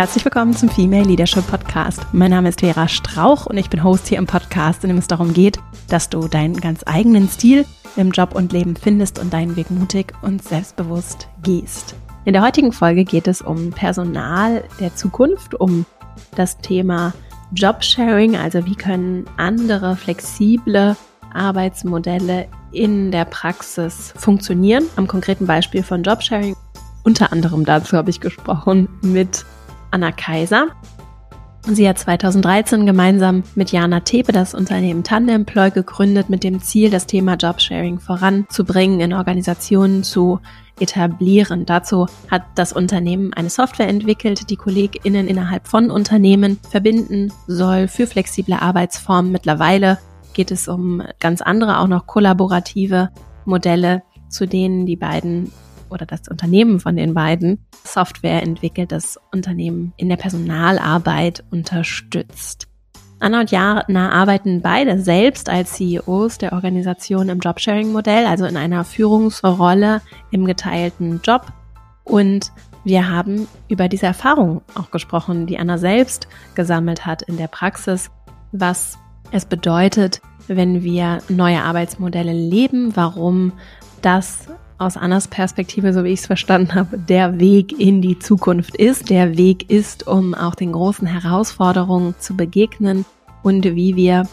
Herzlich willkommen zum Female Leadership Podcast. Mein Name ist Vera Strauch und ich bin Host hier im Podcast, in dem es darum geht, dass du deinen ganz eigenen Stil im Job und Leben findest und deinen Weg mutig und selbstbewusst gehst. In der heutigen Folge geht es um Personal der Zukunft, um das Thema Jobsharing, also wie können andere flexible Arbeitsmodelle in der Praxis funktionieren. Am konkreten Beispiel von Jobsharing. Unter anderem dazu habe ich gesprochen mit Anna Kaiser. Sie hat 2013 gemeinsam mit Jana Tepe das Unternehmen Tandemploy gegründet mit dem Ziel, das Thema Jobsharing voranzubringen, in Organisationen zu etablieren. Dazu hat das Unternehmen eine Software entwickelt, die KollegInnen innerhalb von Unternehmen verbinden soll für flexible Arbeitsformen. Mittlerweile geht es um ganz andere, auch noch kollaborative Modelle, zu denen die beiden oder das Unternehmen von den beiden Software entwickelt, das Unternehmen in der Personalarbeit unterstützt. Anna und Jana arbeiten beide selbst als CEOs der Organisation im Jobsharing-Modell, also in einer Führungsrolle im geteilten Job. Und wir haben über diese Erfahrung auch gesprochen, die Anna selbst gesammelt hat in der Praxis, was es bedeutet, wenn wir neue Arbeitsmodelle leben, warum das aus Annas Perspektive, so wie ich es verstanden habe, der Weg in die Zukunft ist, der Weg ist, um auch den großen Herausforderungen zu begegnen und wie wir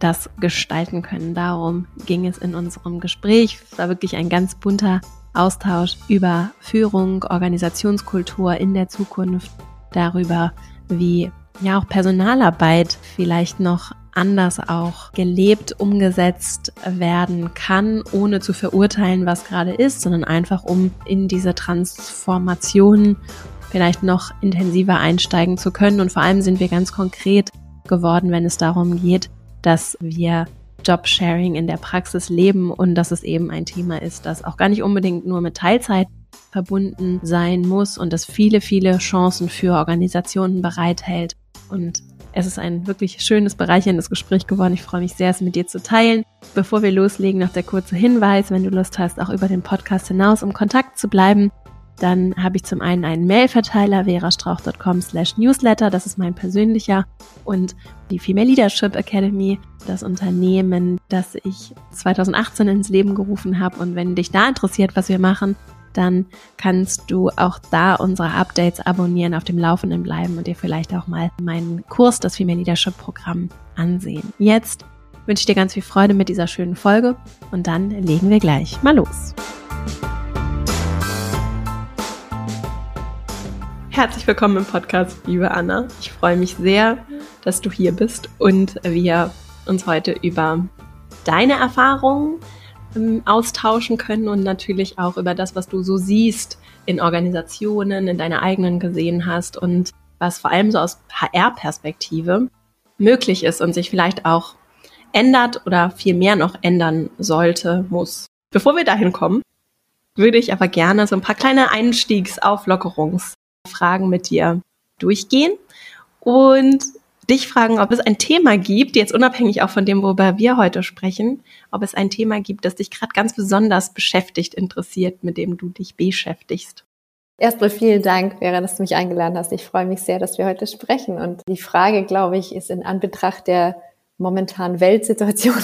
das gestalten können. Darum ging es in unserem Gespräch. Es war wirklich ein ganz bunter Austausch über Führung, Organisationskultur in der Zukunft, darüber, wie ja auch Personalarbeit vielleicht noch anders auch gelebt, umgesetzt werden kann, ohne zu verurteilen, was gerade ist, sondern einfach um in diese Transformation vielleicht noch intensiver einsteigen zu können. Und vor allem sind wir ganz konkret geworden, wenn es darum geht, dass wir Jobsharing in der Praxis leben und dass es eben ein Thema ist, das auch gar nicht unbedingt nur mit Teilzeit verbunden sein muss und das viele, viele Chancen für Organisationen bereithält. Und es ist ein wirklich schönes, bereicherndes Gespräch geworden. Ich freue mich sehr, es mit dir zu teilen. Bevor wir loslegen, noch der kurze Hinweis, wenn du Lust hast, auch über den Podcast hinaus um Kontakt zu bleiben, dann habe ich zum einen einen Mailverteiler verastrauch.com slash newsletter, das ist mein persönlicher, und die Female Leadership Academy, das Unternehmen, das ich 2018 ins Leben gerufen habe. Und wenn dich da interessiert, was wir machen, dann kannst du auch da unsere Updates abonnieren, auf dem Laufenden bleiben und dir vielleicht auch mal meinen Kurs, das Female Leadership Programm, ansehen. Jetzt wünsche ich dir ganz viel Freude mit dieser schönen Folge und dann legen wir gleich mal los. Herzlich willkommen im Podcast, liebe Anna. Ich freue mich sehr, dass du hier bist und wir uns heute über deine Erfahrungen ähm, austauschen können und natürlich auch über das, was du so siehst in Organisationen, in deiner eigenen gesehen hast und was vor allem so aus HR-Perspektive möglich ist und sich vielleicht auch ändert oder viel mehr noch ändern sollte, muss. Bevor wir dahin kommen, würde ich aber gerne so ein paar kleine Einstiegsauflockerungsfragen mit dir durchgehen und dich fragen, ob es ein Thema gibt, jetzt unabhängig auch von dem, worüber wir heute sprechen, ob es ein Thema gibt, das dich gerade ganz besonders beschäftigt, interessiert, mit dem du dich beschäftigst. Erstmal vielen Dank, Vera, dass du mich eingeladen hast. Ich freue mich sehr, dass wir heute sprechen. Und die Frage, glaube ich, ist in Anbetracht der momentanen Weltsituation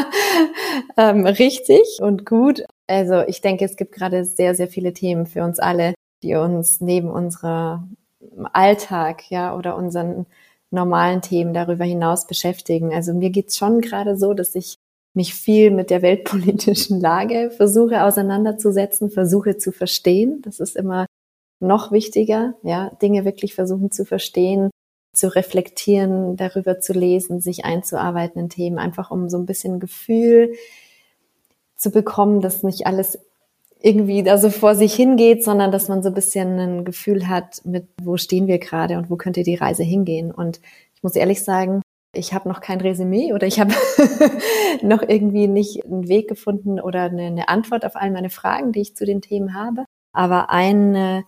ähm, richtig und gut. Also ich denke, es gibt gerade sehr, sehr viele Themen für uns alle, die uns neben unserer Alltag, ja, oder unseren normalen Themen darüber hinaus beschäftigen. Also mir geht's schon gerade so, dass ich mich viel mit der weltpolitischen Lage versuche auseinanderzusetzen, versuche zu verstehen. Das ist immer noch wichtiger, ja, Dinge wirklich versuchen zu verstehen, zu reflektieren, darüber zu lesen, sich einzuarbeiten in Themen, einfach um so ein bisschen Gefühl zu bekommen, dass nicht alles irgendwie da so vor sich hingeht, sondern dass man so ein bisschen ein Gefühl hat, mit wo stehen wir gerade und wo könnte die Reise hingehen. Und ich muss ehrlich sagen, ich habe noch kein Resümee oder ich habe noch irgendwie nicht einen Weg gefunden oder eine, Antwort auf all meine Fragen, die ich zu den Themen habe. Aber eine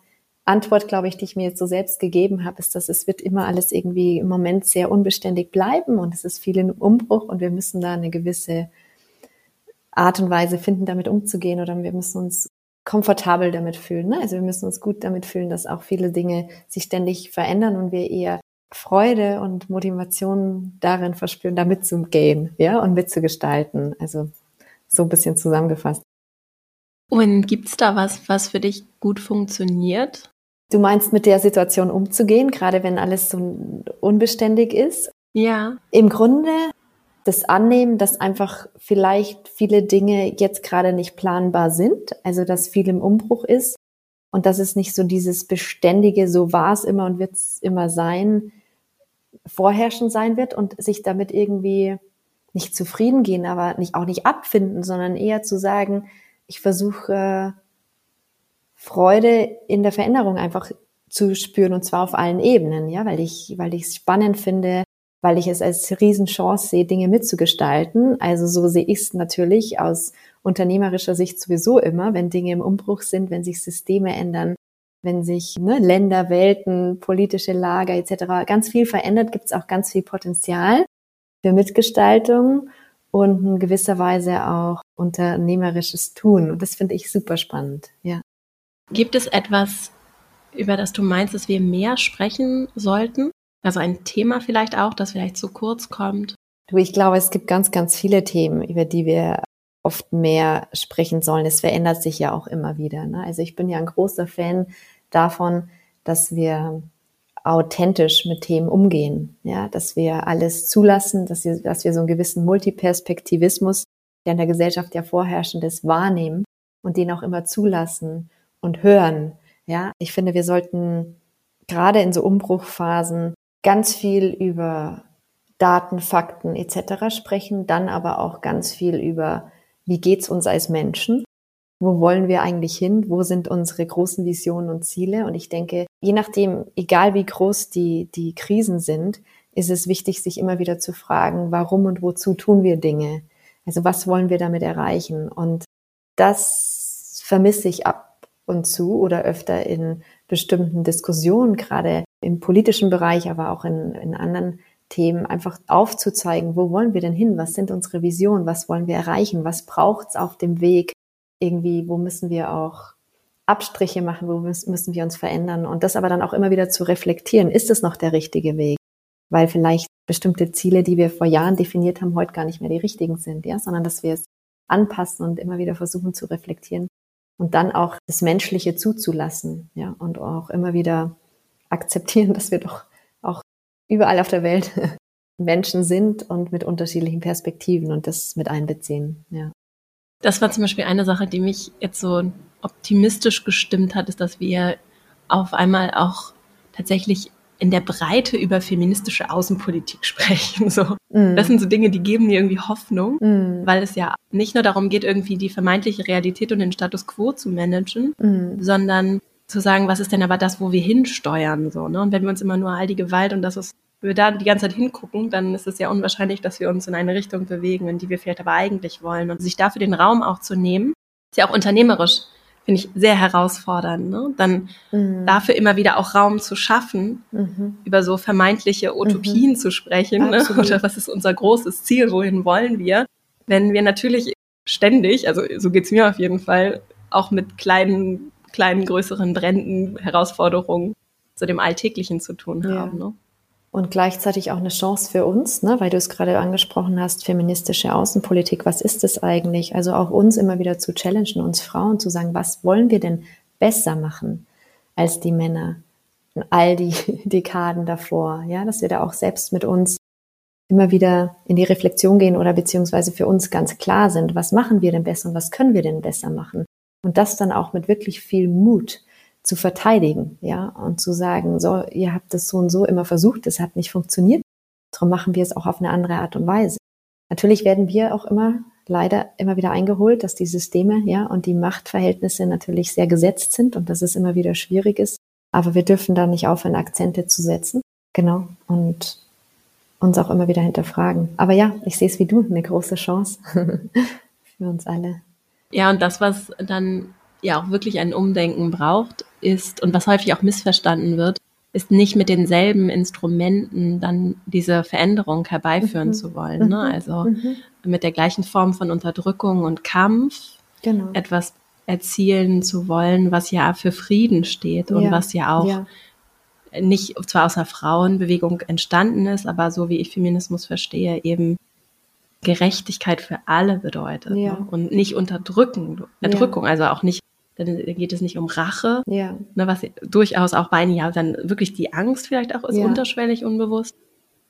Antwort, glaube ich, die ich mir jetzt so selbst gegeben habe, ist, dass es wird immer alles irgendwie im Moment sehr unbeständig bleiben und es ist viel in Umbruch und wir müssen da eine gewisse Art und Weise finden, damit umzugehen oder wir müssen uns komfortabel damit fühlen. Ne? Also wir müssen uns gut damit fühlen, dass auch viele Dinge sich ständig verändern und wir eher Freude und Motivation darin verspüren, da mitzugehen, ja, und mitzugestalten. Also so ein bisschen zusammengefasst. Und gibt's da was, was für dich gut funktioniert? Du meinst, mit der Situation umzugehen, gerade wenn alles so unbeständig ist? Ja. Im Grunde das Annehmen, dass einfach vielleicht viele Dinge jetzt gerade nicht planbar sind, also dass viel im Umbruch ist und dass es nicht so dieses beständige, so war es immer und wird es immer sein, vorherrschend sein wird und sich damit irgendwie nicht zufrieden gehen, aber nicht, auch nicht abfinden, sondern eher zu sagen, ich versuche Freude in der Veränderung einfach zu spüren und zwar auf allen Ebenen, ja, weil ich, weil ich es spannend finde, weil ich es als Riesenchance sehe, Dinge mitzugestalten. Also so sehe ich es natürlich aus unternehmerischer Sicht sowieso immer, wenn Dinge im Umbruch sind, wenn sich Systeme ändern, wenn sich ne, Länder, Welten, politische Lager etc. ganz viel verändert, gibt es auch ganz viel Potenzial für Mitgestaltung und in gewisser Weise auch unternehmerisches Tun. Und das finde ich super spannend, ja. Gibt es etwas, über das du meinst, dass wir mehr sprechen sollten? Also ein Thema vielleicht auch, das vielleicht zu kurz kommt? Du, ich glaube, es gibt ganz, ganz viele Themen, über die wir oft mehr sprechen sollen. Es verändert sich ja auch immer wieder. Ne? Also ich bin ja ein großer Fan davon, dass wir authentisch mit Themen umgehen, ja, dass wir alles zulassen, dass wir, dass wir so einen gewissen Multiperspektivismus, der in der Gesellschaft ja vorherrschend ist, wahrnehmen und den auch immer zulassen und hören. Ja, ich finde, wir sollten gerade in so Umbruchphasen ganz viel über Daten, Fakten etc. sprechen, dann aber auch ganz viel über, wie geht's uns als Menschen wo wollen wir eigentlich hin? Wo sind unsere großen Visionen und Ziele? Und ich denke, je nachdem, egal wie groß die, die Krisen sind, ist es wichtig, sich immer wieder zu fragen, warum und wozu tun wir Dinge? Also was wollen wir damit erreichen? Und das vermisse ich ab und zu oder öfter in bestimmten Diskussionen, gerade im politischen Bereich, aber auch in, in anderen Themen, einfach aufzuzeigen, wo wollen wir denn hin? Was sind unsere Visionen? Was wollen wir erreichen? Was braucht es auf dem Weg? irgendwie, wo müssen wir auch Abstriche machen, wo müssen wir uns verändern und das aber dann auch immer wieder zu reflektieren, ist es noch der richtige Weg? Weil vielleicht bestimmte Ziele, die wir vor Jahren definiert haben, heute gar nicht mehr die richtigen sind, ja, sondern dass wir es anpassen und immer wieder versuchen zu reflektieren und dann auch das Menschliche zuzulassen, ja, und auch immer wieder akzeptieren, dass wir doch auch überall auf der Welt Menschen sind und mit unterschiedlichen Perspektiven und das mit einbeziehen, ja. Das war zum Beispiel eine Sache, die mich jetzt so optimistisch gestimmt hat, ist, dass wir auf einmal auch tatsächlich in der Breite über feministische Außenpolitik sprechen. So. Mm. Das sind so Dinge, die geben mir irgendwie Hoffnung, mm. weil es ja nicht nur darum geht, irgendwie die vermeintliche Realität und den Status quo zu managen, mm. sondern zu sagen, was ist denn aber das, wo wir hinsteuern, so, ne? Und wenn wir uns immer nur all die Gewalt und das ist wenn wir da die ganze Zeit hingucken, dann ist es ja unwahrscheinlich, dass wir uns in eine Richtung bewegen, in die wir vielleicht aber eigentlich wollen. Und sich dafür den Raum auch zu nehmen, ist ja auch unternehmerisch, finde ich sehr herausfordernd. Ne? Dann mhm. dafür immer wieder auch Raum zu schaffen, mhm. über so vermeintliche Utopien mhm. zu sprechen. Ne? Oder was ist unser großes Ziel, wohin wollen wir? Wenn wir natürlich ständig, also so geht's mir auf jeden Fall, auch mit kleinen, kleinen, größeren Bränden, Herausforderungen zu dem Alltäglichen zu tun ja. haben. Ne? und gleichzeitig auch eine Chance für uns, ne, weil du es gerade angesprochen hast, feministische Außenpolitik, was ist es eigentlich? Also auch uns immer wieder zu challengen, uns Frauen zu sagen, was wollen wir denn besser machen als die Männer in all die Dekaden davor, ja, dass wir da auch selbst mit uns immer wieder in die Reflexion gehen oder beziehungsweise für uns ganz klar sind, was machen wir denn besser und was können wir denn besser machen? Und das dann auch mit wirklich viel Mut zu verteidigen, ja, und zu sagen, so, ihr habt das so und so immer versucht, es hat nicht funktioniert, darum machen wir es auch auf eine andere Art und Weise. Natürlich werden wir auch immer leider immer wieder eingeholt, dass die Systeme, ja, und die Machtverhältnisse natürlich sehr gesetzt sind und dass es immer wieder schwierig ist. Aber wir dürfen da nicht aufhören, Akzente zu setzen. Genau. Und uns auch immer wieder hinterfragen. Aber ja, ich sehe es wie du, eine große Chance für uns alle. Ja, und das, was dann ja auch wirklich ein Umdenken braucht, ist und was häufig auch missverstanden wird, ist nicht mit denselben Instrumenten dann diese Veränderung herbeiführen mhm. zu wollen. Ne? Mhm. Also mhm. mit der gleichen Form von Unterdrückung und Kampf genau. etwas erzielen zu wollen, was ja für Frieden steht und Ja, was ja auch ja. nicht zwar aus einer Frauenbewegung entstanden ist, aber so wie ich Feminismus verstehe, eben Gerechtigkeit für alle bedeutet Ja. ne? und nicht Unterdrücken, Erdrückung, also auch nicht, dann geht es nicht um Rache, Ja, ne, was durchaus auch bei einigen ja dann wirklich die Angst vielleicht auch ist, Ja. unterschwellig, unbewusst.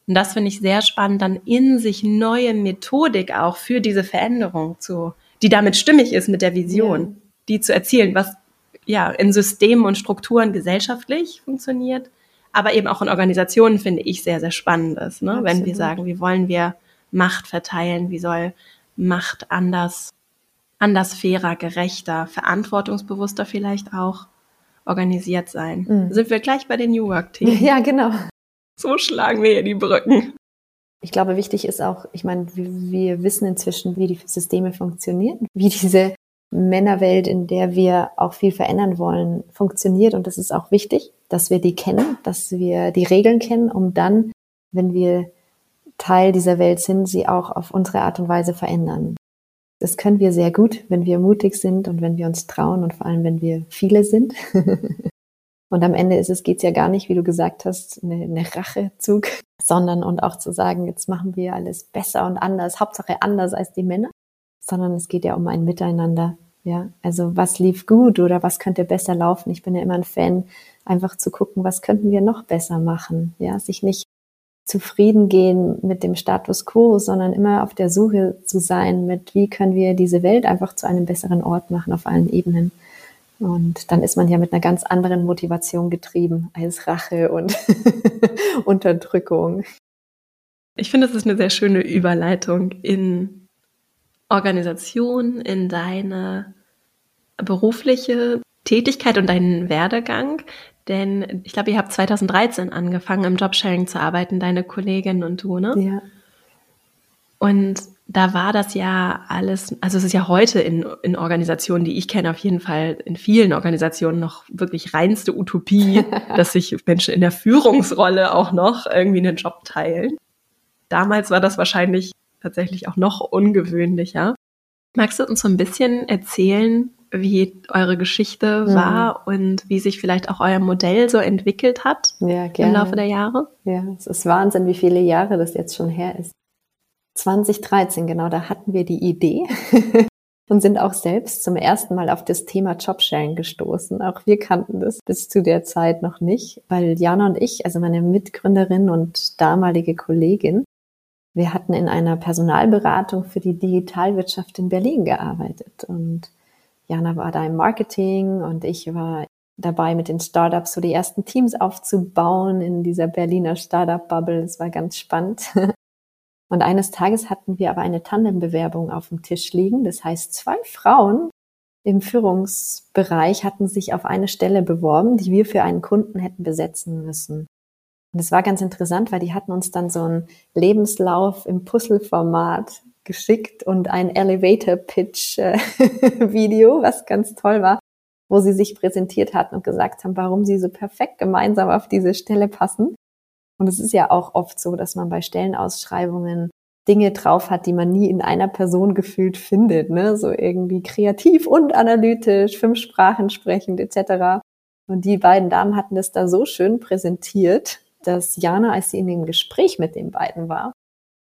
Und das finde ich sehr spannend, dann in sich neue Methodik auch für diese Veränderung zu, die damit stimmig ist mit der Vision, Ja. die zu erzielen, was ja in Systemen und Strukturen gesellschaftlich funktioniert, aber eben auch in Organisationen finde ich sehr, sehr spannend ist, ne? wenn wir sagen, wie wollen wir Macht verteilen, wie soll Macht anders, anders fairer, gerechter, verantwortungsbewusster vielleicht auch organisiert sein. Mhm. Sind wir gleich bei den New Work-Themen. ja, genau. So schlagen wir hier die Brücken. Ich glaube, wichtig ist auch, ich meine, wir, wir wissen inzwischen, wie die Systeme funktionieren, wie diese Männerwelt, in der wir auch viel verändern wollen, funktioniert. Und das ist auch wichtig, dass wir die kennen, dass wir die Regeln kennen, um dann, wenn wir Teil dieser Welt sind, sie auch auf unsere Art und Weise verändern. Das können wir sehr gut, wenn wir mutig sind und wenn wir uns trauen und vor allem, wenn wir viele sind. Und am Ende ist es, geht's ja gar nicht, wie du gesagt hast, eine, eine Rachezug, sondern und auch zu sagen, jetzt machen wir alles besser und anders, Hauptsache anders als die Männer, sondern es geht ja um ein Miteinander. Ja, also was lief gut oder was könnte besser laufen? Ich bin ja immer ein Fan, einfach zu gucken, was könnten wir noch besser machen? Ja, sich nicht zufrieden gehen mit dem Status quo, sondern immer auf der Suche zu sein mit, wie können wir diese Welt einfach zu einem besseren Ort machen auf allen Ebenen. Und dann ist man ja mit einer ganz anderen Motivation getrieben als Rache und Unterdrückung. Ich finde, das ist eine sehr schöne Überleitung in Organisation, in deine berufliche Tätigkeit und deinen Werdegang. Denn ich glaube, ihr habt 2013 angefangen, im Jobsharing zu arbeiten, deine Kollegin und du, ne? Ja. Und da war das ja alles, also es ist ja heute in, in Organisationen, die ich kenne, auf jeden Fall in vielen Organisationen noch wirklich reinste Utopie, dass sich Menschen in der Führungsrolle auch noch irgendwie einen Job teilen. Damals war das wahrscheinlich tatsächlich auch noch ungewöhnlicher. Magst du uns so ein bisschen erzählen, wie eure Geschichte Mhm. war und wie sich vielleicht auch euer Modell so entwickelt hat Ja, im. Laufe der Jahre? Ja, es ist Wahnsinn, wie viele Jahre das jetzt schon her ist. 2013, genau, da hatten wir die Idee und sind auch selbst zum ersten Mal auf das Thema Jobsharing gestoßen. Auch wir kannten das bis zu der Zeit noch nicht, weil Jana und ich, also meine Mitgründerin und damalige Kollegin, wir hatten in einer Personalberatung für die Digitalwirtschaft in Berlin gearbeitet und Jana war da im Marketing und ich war dabei, mit den Startups so die ersten Teams aufzubauen in dieser Berliner Startup-Bubble. Es war ganz spannend. Und eines Tages hatten wir aber eine Tandembewerbung auf dem Tisch liegen. Das heißt, zwei Frauen im Führungsbereich hatten sich auf eine Stelle beworben, die wir für einen Kunden hätten besetzen müssen. Und es war ganz interessant, weil die hatten uns dann so einen Lebenslauf im Puzzle-Format geschickt und ein Elevator-Pitch-Video, was ganz toll war, wo sie sich präsentiert hatten und gesagt haben, warum sie so perfekt gemeinsam auf diese Stelle passen. Und es ist ja auch oft so, dass man bei Stellenausschreibungen Dinge drauf hat, die man nie in einer Person gefühlt findet, ne? So irgendwie kreativ und analytisch, fünf Sprachen sprechend etc. Und die beiden Damen hatten das da so schön präsentiert, dass Jana, als sie in dem Gespräch mit den beiden war,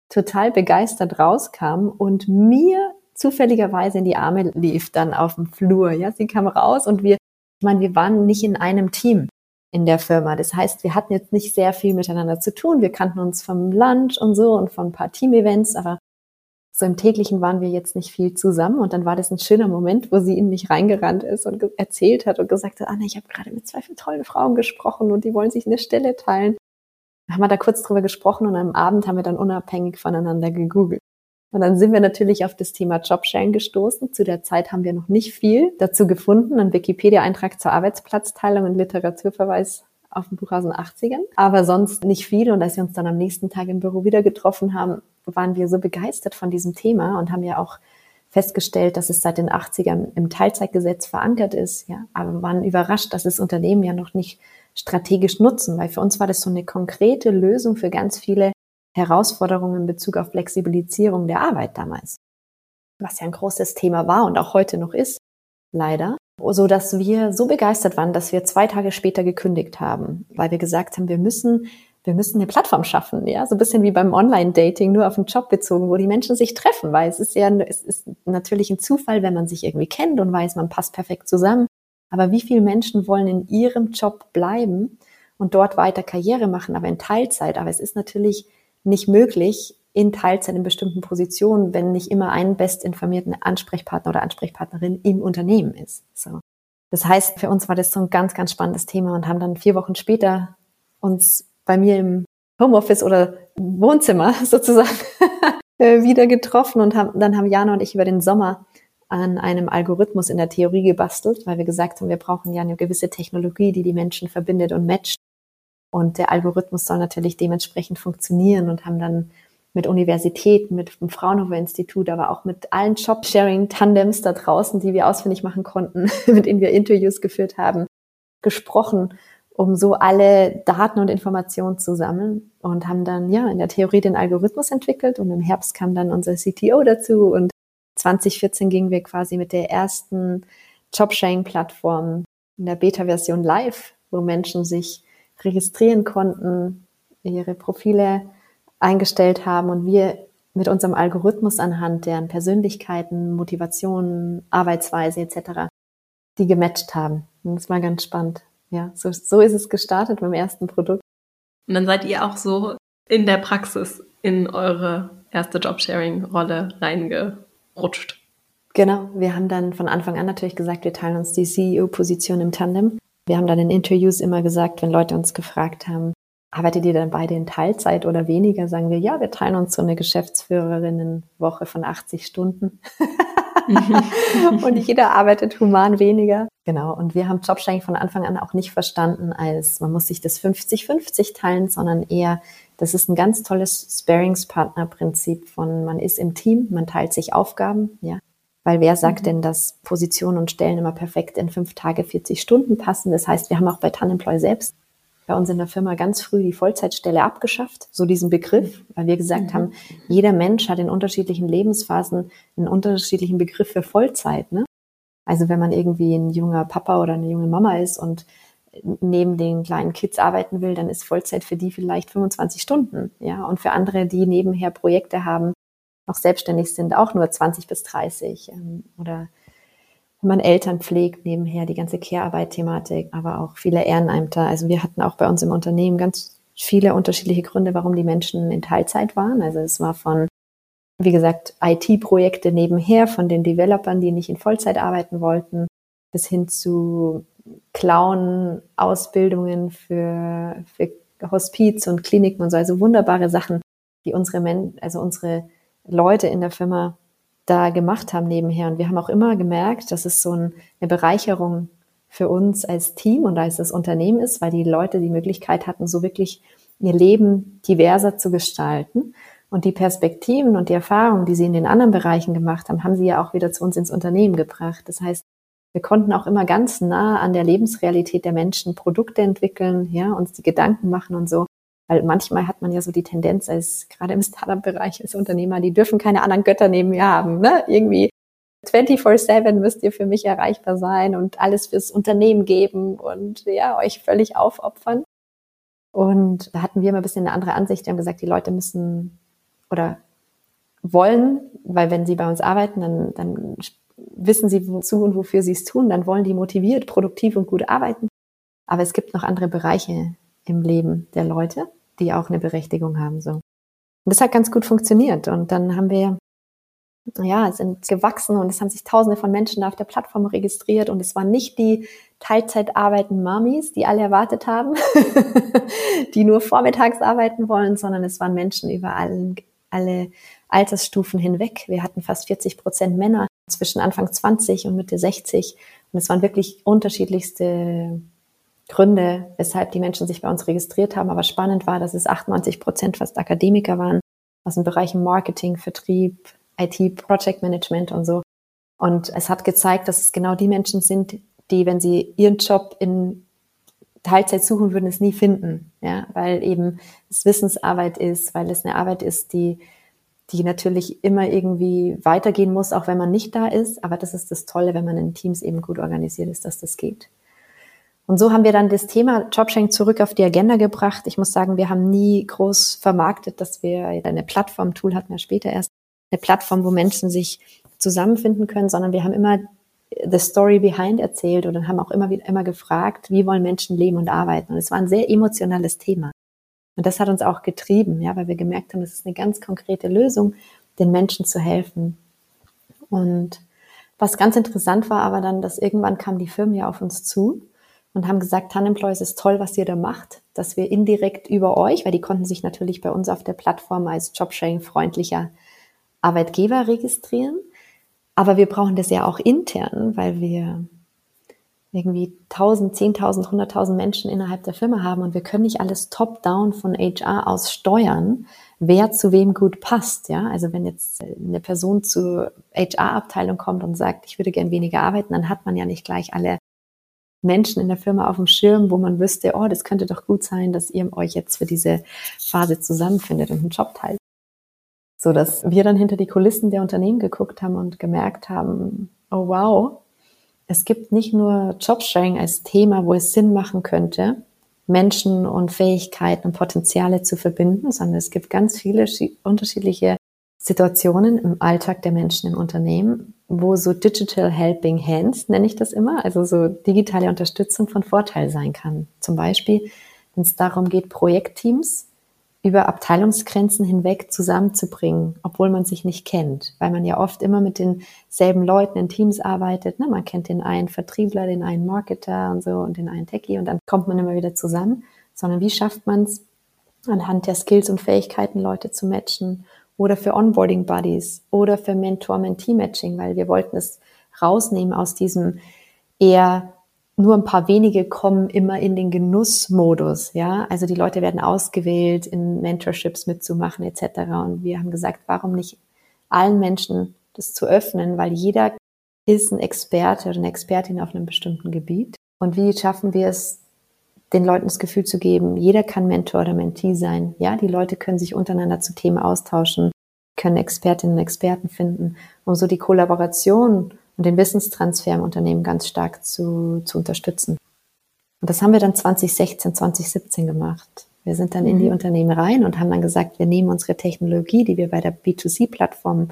total begeistert rauskam und mir zufälligerweise in die Arme lief dann auf dem Flur. Ja, sie kam raus und wir, ich meine, wir waren nicht in einem Team in der Firma. Das heißt, wir hatten jetzt nicht sehr viel miteinander zu tun. Wir kannten uns vom Lunch und so und von ein paar Team-Events, aber so im täglichen waren wir jetzt nicht viel zusammen. Und dann war das ein schöner Moment, wo sie in mich reingerannt ist und erzählt hat und gesagt hat, Anna, ich habe gerade mit zwei tollen Frauen gesprochen und die wollen sich eine Stelle teilen. Haben wir da kurz drüber gesprochen und am Abend haben wir dann unabhängig voneinander gegoogelt. Und dann sind wir natürlich auf das Thema Jobsharing gestoßen. Zu der Zeit haben wir noch nicht viel dazu gefunden. Ein Wikipedia-Eintrag zur Arbeitsplatzteilung und Literaturverweis auf dem Buch aus den 80ern. Aber sonst nicht viel. Und als wir uns dann am nächsten Tag im Büro wieder getroffen haben, waren wir so begeistert von diesem Thema und haben ja auch festgestellt, dass es seit den 80ern im Teilzeitgesetz verankert ist. Ja, aber waren überrascht, dass es Unternehmen ja noch nicht strategisch nutzen, weil für uns war das so eine konkrete Lösung für ganz viele Herausforderungen in Bezug auf Flexibilisierung der Arbeit damals. Was ja ein großes Thema war und auch heute noch ist. leider, so dass wir so begeistert waren, dass wir zwei Tage später gekündigt haben, weil wir gesagt haben, wir müssen wir müssen eine Plattform schaffen, ja, so ein bisschen wie beim Online-Dating, nur auf den Job bezogen, wo die Menschen sich treffen, weil es ist ja, es ist natürlich ein Zufall, wenn man sich irgendwie kennt und weiß, man passt perfekt zusammen. Aber wie viele Menschen wollen in ihrem Job bleiben und dort weiter Karriere machen, aber in Teilzeit? Aber es ist natürlich nicht möglich, in Teilzeit in bestimmten Positionen, wenn nicht immer ein bestinformierten Ansprechpartner oder Ansprechpartnerin im Unternehmen ist. So. Das heißt, für uns war das so ein ganz, ganz spannendes Thema und haben dann vier Wochen später uns bei mir im Homeoffice oder Wohnzimmer sozusagen äh, wieder getroffen und haben, dann haben Jana und ich über den Sommer an einem Algorithmus in der Theorie gebastelt, weil wir gesagt haben, wir brauchen ja eine gewisse Technologie, die die Menschen verbindet und matcht. Und der Algorithmus soll natürlich dementsprechend funktionieren und haben dann mit Universitäten, mit dem Fraunhofer Institut, aber auch mit allen Job-Sharing-Tandems da draußen, die wir ausfindig machen konnten, mit denen wir Interviews geführt haben, gesprochen um so alle Daten und Informationen zu sammeln und haben dann ja in der Theorie den Algorithmus entwickelt und im Herbst kam dann unser CTO dazu und 2014 gingen wir quasi mit der ersten Jobsharing-Plattform in der Beta-Version live, wo Menschen sich registrieren konnten, ihre Profile eingestellt haben und wir mit unserem Algorithmus anhand deren Persönlichkeiten, Motivationen, Arbeitsweise etc. die gematcht haben. Und das war ganz spannend ja, so, so ist es gestartet beim ersten Produkt. Und dann seid ihr auch so in der Praxis in eure erste Jobsharing-Rolle reingerutscht. Genau, wir haben dann von Anfang an natürlich gesagt, wir teilen uns die CEO-Position im Tandem. Wir haben dann in Interviews immer gesagt, wenn Leute uns gefragt haben, arbeitet ihr dann beide in Teilzeit oder weniger, sagen wir, ja, wir teilen uns so eine Geschäftsführerinnenwoche von 80 Stunden. und jeder arbeitet human weniger. Genau. Und wir haben Jobsharing von Anfang an auch nicht verstanden als, man muss sich das 50-50 teilen, sondern eher, das ist ein ganz tolles Sparingspartner-Prinzip von, man ist im Team, man teilt sich Aufgaben, ja. Weil wer sagt mhm. denn, dass Positionen und Stellen immer perfekt in fünf Tage 40 Stunden passen? Das heißt, wir haben auch bei Tanemploy selbst bei uns in der Firma ganz früh die Vollzeitstelle abgeschafft, so diesen Begriff, weil wir gesagt mhm. haben, jeder Mensch hat in unterschiedlichen Lebensphasen einen unterschiedlichen Begriff für Vollzeit. Ne? Also wenn man irgendwie ein junger Papa oder eine junge Mama ist und neben den kleinen Kids arbeiten will, dann ist Vollzeit für die vielleicht 25 Stunden, ja, und für andere, die nebenher Projekte haben, noch selbstständig sind, auch nur 20 bis 30 ähm, oder wenn man Eltern pflegt, nebenher die ganze Care-Arbeit-Thematik, aber auch viele Ehrenämter. Also wir hatten auch bei uns im Unternehmen ganz viele unterschiedliche Gründe, warum die Menschen in Teilzeit waren. Also es war von, wie gesagt, IT-Projekte nebenher, von den Developern, die nicht in Vollzeit arbeiten wollten, bis hin zu Clown-Ausbildungen für, für Hospiz und Kliniken und so. Also wunderbare Sachen, die unsere, Men also unsere Leute in der Firma da gemacht haben nebenher. Und wir haben auch immer gemerkt, dass es so eine Bereicherung für uns als Team und als das Unternehmen ist, weil die Leute die Möglichkeit hatten, so wirklich ihr Leben diverser zu gestalten. Und die Perspektiven und die Erfahrungen, die sie in den anderen Bereichen gemacht haben, haben sie ja auch wieder zu uns ins Unternehmen gebracht. Das heißt, wir konnten auch immer ganz nah an der Lebensrealität der Menschen Produkte entwickeln, ja, uns die Gedanken machen und so. Weil manchmal hat man ja so die Tendenz, als gerade im Startup-Bereich als Unternehmer, die dürfen keine anderen Götter neben mir haben. Ne? Irgendwie 24-7 müsst ihr für mich erreichbar sein und alles fürs Unternehmen geben und ja, euch völlig aufopfern. Und da hatten wir immer ein bisschen eine andere Ansicht. Wir haben gesagt, die Leute müssen oder wollen, weil wenn sie bei uns arbeiten, dann, dann wissen sie, wozu und wofür sie es tun, dann wollen die motiviert, produktiv und gut arbeiten. Aber es gibt noch andere Bereiche im Leben der Leute die auch eine Berechtigung haben. So. Und das hat ganz gut funktioniert. Und dann haben wir, ja, sind gewachsen und es haben sich tausende von Menschen auf der Plattform registriert und es waren nicht die Teilzeit arbeiten Mamis, die alle erwartet haben, die nur vormittags arbeiten wollen, sondern es waren Menschen über allen, alle Altersstufen hinweg. Wir hatten fast 40 Prozent Männer zwischen Anfang 20 und Mitte 60 und es waren wirklich unterschiedlichste Gründe, weshalb die Menschen sich bei uns registriert haben. Aber spannend war, dass es 98 Prozent fast Akademiker waren aus den Bereichen Marketing, Vertrieb, IT, Project Management und so. Und es hat gezeigt, dass es genau die Menschen sind, die, wenn sie ihren Job in Teilzeit suchen würden, es nie finden. Ja, weil eben es Wissensarbeit ist, weil es eine Arbeit ist, die die natürlich immer irgendwie weitergehen muss, auch wenn man nicht da ist. Aber das ist das Tolle, wenn man in Teams eben gut organisiert ist, dass das geht. Und so haben wir dann das Thema Jobsharing zurück auf die Agenda gebracht. Ich muss sagen, wir haben nie groß vermarktet, dass wir eine Plattform, Tool hatten wir später erst, eine Plattform, wo Menschen sich zusammenfinden können, sondern wir haben immer the story behind erzählt und haben auch immer wieder immer gefragt, wie wollen Menschen leben und arbeiten. Und es war ein sehr emotionales Thema. Und das hat uns auch getrieben, ja, weil wir gemerkt haben, es ist eine ganz konkrete Lösung, den Menschen zu helfen. Und was ganz interessant war aber dann, dass irgendwann kam die Firma ja auf uns zu und haben gesagt, Tanemploy, es ist toll, was ihr da macht, dass wir indirekt über euch, weil die konnten sich natürlich bei uns auf der Plattform als Jobsharing-freundlicher Arbeitgeber registrieren. Aber wir brauchen das ja auch intern, weil wir irgendwie 1000, 10.000, 100.000 Menschen innerhalb der Firma haben und wir können nicht alles top-down von HR aus steuern, wer zu wem gut passt. Ja, also wenn jetzt eine Person zur HR-Abteilung kommt und sagt, ich würde gern weniger arbeiten, dann hat man ja nicht gleich alle Menschen in der Firma auf dem Schirm, wo man wüsste, oh, das könnte doch gut sein, dass ihr euch jetzt für diese Phase zusammenfindet und einen Job teilt. So dass wir dann hinter die Kulissen der Unternehmen geguckt haben und gemerkt haben, oh wow, es gibt nicht nur Jobsharing als Thema, wo es Sinn machen könnte, Menschen und Fähigkeiten und Potenziale zu verbinden, sondern es gibt ganz viele unterschiedliche Situationen im Alltag der Menschen im Unternehmen, wo so Digital Helping Hands, nenne ich das immer, also so digitale Unterstützung von Vorteil sein kann. Zum Beispiel, wenn es darum geht, Projektteams über Abteilungsgrenzen hinweg zusammenzubringen, obwohl man sich nicht kennt, weil man ja oft immer mit denselben Leuten in Teams arbeitet. Ne? Man kennt den einen Vertriebler, den einen Marketer und so und den einen Techie und dann kommt man immer wieder zusammen, sondern wie schafft man es, anhand der Skills und Fähigkeiten Leute zu matchen oder für Onboarding Buddies oder für Mentor-Mentee-Matching, weil wir wollten es rausnehmen aus diesem eher nur ein paar wenige kommen immer in den Genussmodus, ja. Also die Leute werden ausgewählt, in Mentorships mitzumachen etc. Und wir haben gesagt, warum nicht allen Menschen das zu öffnen, weil jeder ist ein Experte oder eine Expertin auf einem bestimmten Gebiet. Und wie schaffen wir es, den Leuten das Gefühl zu geben, jeder kann Mentor oder Mentee sein. Ja, die Leute können sich untereinander zu Themen austauschen, können Expertinnen und Experten finden, um so die Kollaboration und den Wissenstransfer im Unternehmen ganz stark zu, zu unterstützen. Und das haben wir dann 2016, 2017 gemacht. Wir sind dann in die mhm. Unternehmen rein und haben dann gesagt, wir nehmen unsere Technologie, die wir bei der B2C-Plattform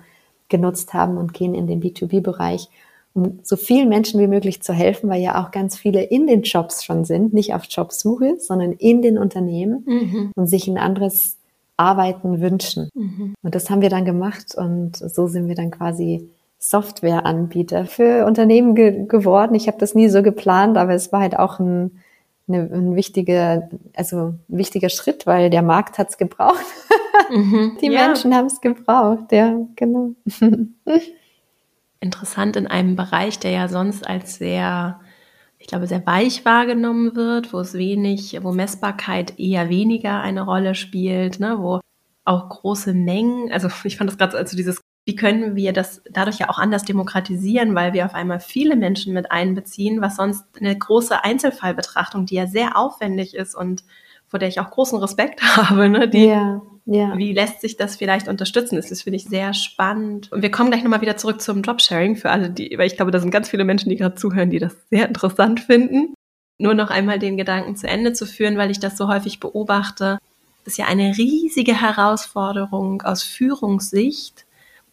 genutzt haben und gehen in den B2B-Bereich um so vielen Menschen wie möglich zu helfen, weil ja auch ganz viele in den Jobs schon sind, nicht auf Jobsuche, sondern in den Unternehmen mhm. und sich ein anderes Arbeiten wünschen. Mhm. Und das haben wir dann gemacht und so sind wir dann quasi Softwareanbieter für Unternehmen ge geworden. Ich habe das nie so geplant, aber es war halt auch ein, eine, ein wichtiger, also ein wichtiger Schritt, weil der Markt hat's gebraucht. Mhm. Die ja. Menschen haben es gebraucht, ja, genau. interessant in einem Bereich, der ja sonst als sehr, ich glaube, sehr weich wahrgenommen wird, wo es wenig, wo Messbarkeit eher weniger eine Rolle spielt, ne, wo auch große Mengen, also ich fand das gerade also dieses, wie können wir das dadurch ja auch anders demokratisieren, weil wir auf einmal viele Menschen mit einbeziehen, was sonst eine große Einzelfallbetrachtung, die ja sehr aufwendig ist und vor der ich auch großen Respekt habe, ne, die, ja ja. Wie lässt sich das vielleicht unterstützen? Das ist, finde ich, sehr spannend. Und wir kommen gleich nochmal wieder zurück zum Jobsharing für alle, die, weil ich glaube, da sind ganz viele Menschen, die gerade zuhören, die das sehr interessant finden. Nur noch einmal den Gedanken zu Ende zu führen, weil ich das so häufig beobachte. Das ist ja eine riesige Herausforderung aus Führungssicht,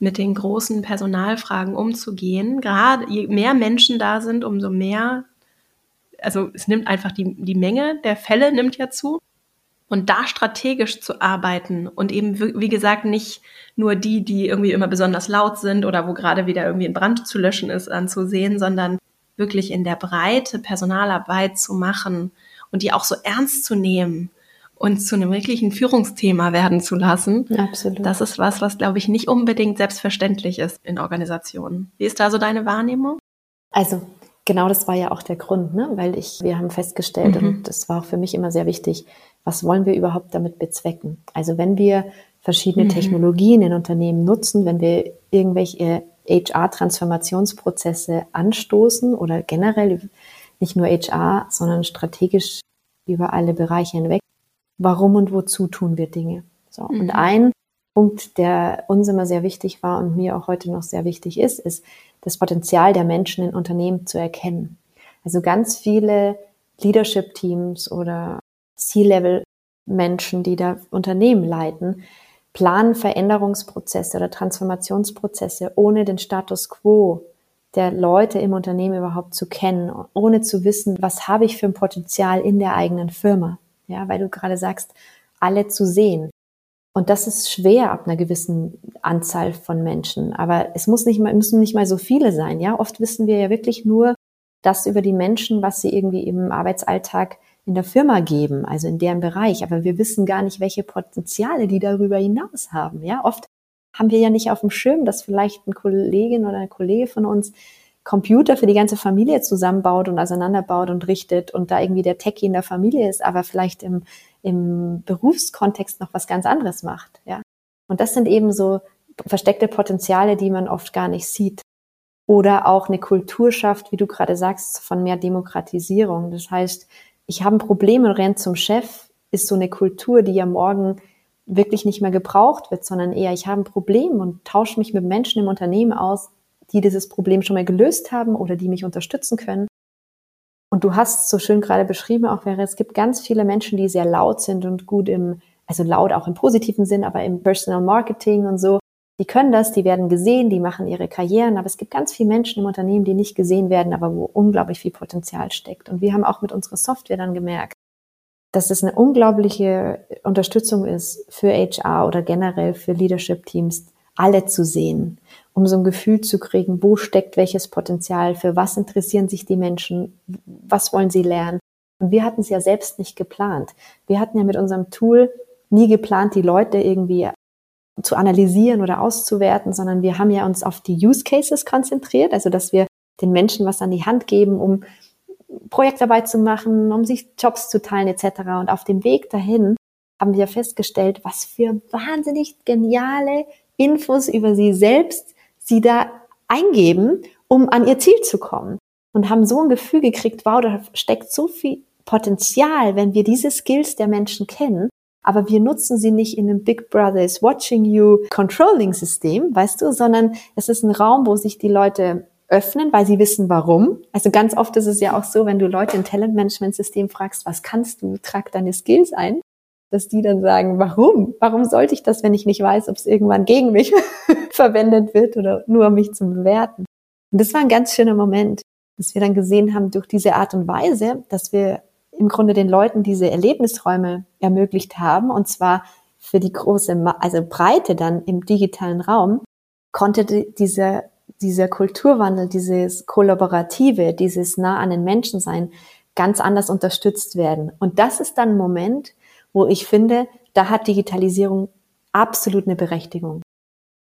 mit den großen Personalfragen umzugehen. Gerade je mehr Menschen da sind, umso mehr, also es nimmt einfach die, die Menge der Fälle nimmt ja zu. Und da strategisch zu arbeiten und eben, wie gesagt, nicht nur die, die irgendwie immer besonders laut sind oder wo gerade wieder irgendwie ein Brand zu löschen ist, anzusehen, sondern wirklich in der Breite Personalarbeit zu machen und die auch so ernst zu nehmen und zu einem wirklichen Führungsthema werden zu lassen. Absolut. Das ist was, was, glaube ich, nicht unbedingt selbstverständlich ist in Organisationen. Wie ist da so deine Wahrnehmung? Also, genau das war ja auch der Grund, ne? weil ich, wir haben festgestellt, mhm. und das war auch für mich immer sehr wichtig, was wollen wir überhaupt damit bezwecken? Also wenn wir verschiedene mhm. Technologien in Unternehmen nutzen, wenn wir irgendwelche HR-Transformationsprozesse anstoßen oder generell nicht nur HR, sondern strategisch über alle Bereiche hinweg, warum und wozu tun wir Dinge? So. Mhm. Und ein Punkt, der uns immer sehr wichtig war und mir auch heute noch sehr wichtig ist, ist das Potenzial der Menschen in Unternehmen zu erkennen. Also ganz viele Leadership-Teams oder C-Level-Menschen, die da Unternehmen leiten, planen Veränderungsprozesse oder Transformationsprozesse ohne den Status quo der Leute im Unternehmen überhaupt zu kennen, ohne zu wissen, was habe ich für ein Potenzial in der eigenen Firma. Ja, weil du gerade sagst, alle zu sehen. Und das ist schwer ab einer gewissen Anzahl von Menschen. Aber es muss nicht mal, müssen nicht mal so viele sein. Ja, oft wissen wir ja wirklich nur das über die Menschen, was sie irgendwie im Arbeitsalltag in der Firma geben, also in deren Bereich. Aber wir wissen gar nicht, welche Potenziale die darüber hinaus haben. Ja, oft haben wir ja nicht auf dem Schirm, dass vielleicht eine Kollegin oder ein Kollege von uns Computer für die ganze Familie zusammenbaut und auseinanderbaut und richtet und da irgendwie der Techie in der Familie ist, aber vielleicht im, im Berufskontext noch was ganz anderes macht, ja. Und das sind eben so versteckte Potenziale, die man oft gar nicht sieht. Oder auch eine Kultur schafft, wie du gerade sagst, von mehr Demokratisierung. Das heißt, ich habe ein Problem und renne zum Chef, ist so eine Kultur, die ja morgen wirklich nicht mehr gebraucht wird, sondern eher, ich habe ein Problem und tausche mich mit Menschen im Unternehmen aus, die dieses Problem schon mal gelöst haben oder die mich unterstützen können. Und du hast so schön gerade beschrieben, auch wäre, es gibt ganz viele Menschen, die sehr laut sind und gut im, also laut auch im positiven Sinn, aber im Personal Marketing und so. Die können das, die werden gesehen, die machen ihre Karrieren, aber es gibt ganz viele Menschen im Unternehmen, die nicht gesehen werden, aber wo unglaublich viel Potenzial steckt. Und wir haben auch mit unserer Software dann gemerkt, dass es eine unglaubliche Unterstützung ist für HR oder generell für Leadership-Teams, alle zu sehen, um so ein Gefühl zu kriegen, wo steckt welches Potenzial, für was interessieren sich die Menschen, was wollen sie lernen. Und wir hatten es ja selbst nicht geplant. Wir hatten ja mit unserem Tool nie geplant, die Leute irgendwie zu analysieren oder auszuwerten, sondern wir haben ja uns auf die Use Cases konzentriert, also dass wir den Menschen was an die Hand geben, um Projektarbeit zu machen, um sich Jobs zu teilen etc. Und auf dem Weg dahin haben wir festgestellt, was für wahnsinnig geniale Infos über sie selbst sie da eingeben, um an ihr Ziel zu kommen. Und haben so ein Gefühl gekriegt, wow, da steckt so viel Potenzial, wenn wir diese Skills der Menschen kennen, aber wir nutzen sie nicht in einem Big Brother is watching you Controlling System, weißt du, sondern es ist ein Raum, wo sich die Leute öffnen, weil sie wissen, warum. Also ganz oft ist es ja auch so, wenn du Leute im Talentmanagement-System fragst, was kannst du, trag deine Skills ein, dass die dann sagen, warum? Warum sollte ich das, wenn ich nicht weiß, ob es irgendwann gegen mich verwendet wird oder nur um mich zu bewerten? Und das war ein ganz schöner Moment, dass wir dann gesehen haben, durch diese Art und Weise, dass wir im Grunde den Leuten diese Erlebnisräume ermöglicht haben, und zwar für die große, also Breite dann im digitalen Raum, konnte diese dieser Kulturwandel, dieses Kollaborative, dieses nah an den Menschen sein, ganz anders unterstützt werden. Und das ist dann ein Moment, wo ich finde, da hat Digitalisierung absolut eine Berechtigung.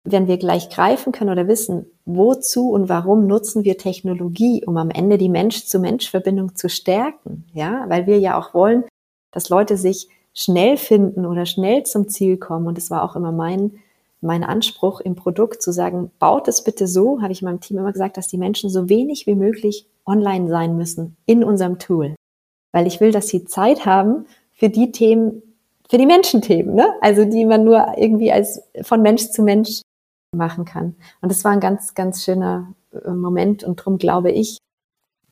Wenn wir gleich greifen können oder wissen, wozu und warum nutzen wir Technologie, um am Ende die Mensch-zu-Mensch-Verbindung zu stärken, ja, weil wir ja auch wollen, dass Leute sich schnell finden oder schnell zum Ziel kommen. Und das war auch immer mein mein Anspruch im Produkt zu sagen, baut es bitte so, habe ich meinem Team immer gesagt, dass die Menschen so wenig wie möglich online sein müssen in unserem Tool. Weil ich will, dass sie Zeit haben für die Themen, für die Menschenthemen, ne? also die man nur irgendwie als von Mensch zu Mensch machen kann. Und das war ein ganz, ganz schöner äh, Moment und darum glaube ich,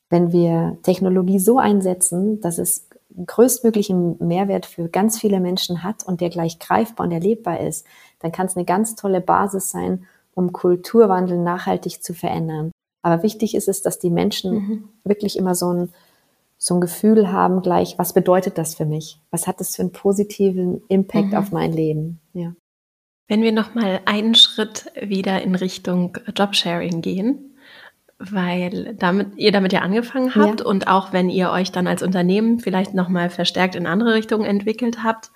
wenn wir Technologie so einsetzen, dass es größtmöglichen Mehrwert für ganz viele Menschen hat und der gleich greifbar und erlebbar ist, dann kann es eine ganz tolle Basis sein, um Kulturwandel nachhaltig zu verändern. Aber wichtig ist es, dass die Menschen mhm. wirklich immer so ein, so ein Gefühl haben, gleich, was bedeutet das für mich? Was hat das für einen positiven Impact mhm. auf mein Leben? Ja. Wenn wir nochmal einen Schritt wieder in Richtung Jobsharing gehen, weil damit ihr damit ja angefangen habt ja. und auch wenn ihr euch dann als Unternehmen vielleicht nochmal verstärkt in andere Richtungen entwickelt habt,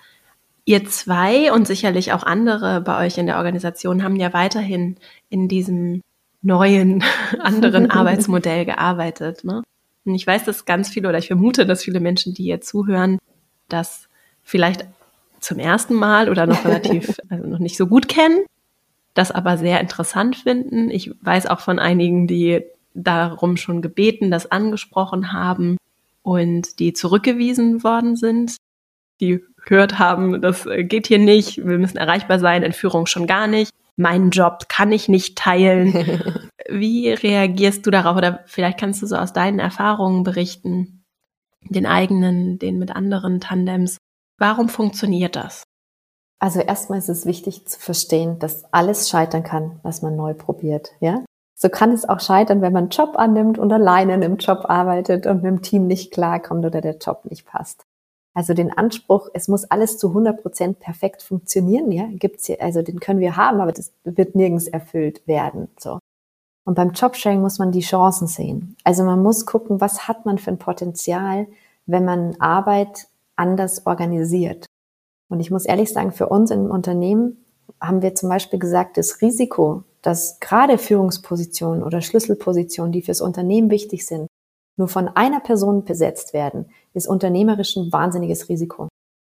Ihr zwei und sicherlich auch andere bei euch in der Organisation haben ja weiterhin in diesem neuen, anderen Arbeitsmodell gearbeitet. Ne? Und ich weiß, dass ganz viele oder ich vermute, dass viele Menschen, die hier zuhören, das vielleicht zum ersten Mal oder noch relativ, also noch nicht so gut kennen, das aber sehr interessant finden. Ich weiß auch von einigen, die darum schon gebeten, das angesprochen haben und die zurückgewiesen worden sind. Die gehört haben, das geht hier nicht, wir müssen erreichbar sein, in Führung schon gar nicht. Meinen Job kann ich nicht teilen. Wie reagierst du darauf? Oder vielleicht kannst du so aus deinen Erfahrungen berichten, den eigenen, den mit anderen Tandems. Warum funktioniert das? Also erstmal ist es wichtig zu verstehen, dass alles scheitern kann, was man neu probiert, ja? So kann es auch scheitern, wenn man einen Job annimmt und alleine in einem Job arbeitet und mit dem Team nicht klarkommt oder der Job nicht passt. Also den Anspruch, es muss alles zu 100 Prozent perfekt funktionieren, ja, gibt's hier, also den können wir haben, aber das wird nirgends erfüllt werden, so. Und beim Jobsharing muss man die Chancen sehen. Also man muss gucken, was hat man für ein Potenzial, wenn man Arbeit anders organisiert. Und ich muss ehrlich sagen, für uns im Unternehmen haben wir zum Beispiel gesagt, das Risiko, dass gerade Führungspositionen oder Schlüsselpositionen, die fürs Unternehmen wichtig sind, nur von einer Person besetzt werden, ist unternehmerisch ein wahnsinniges Risiko.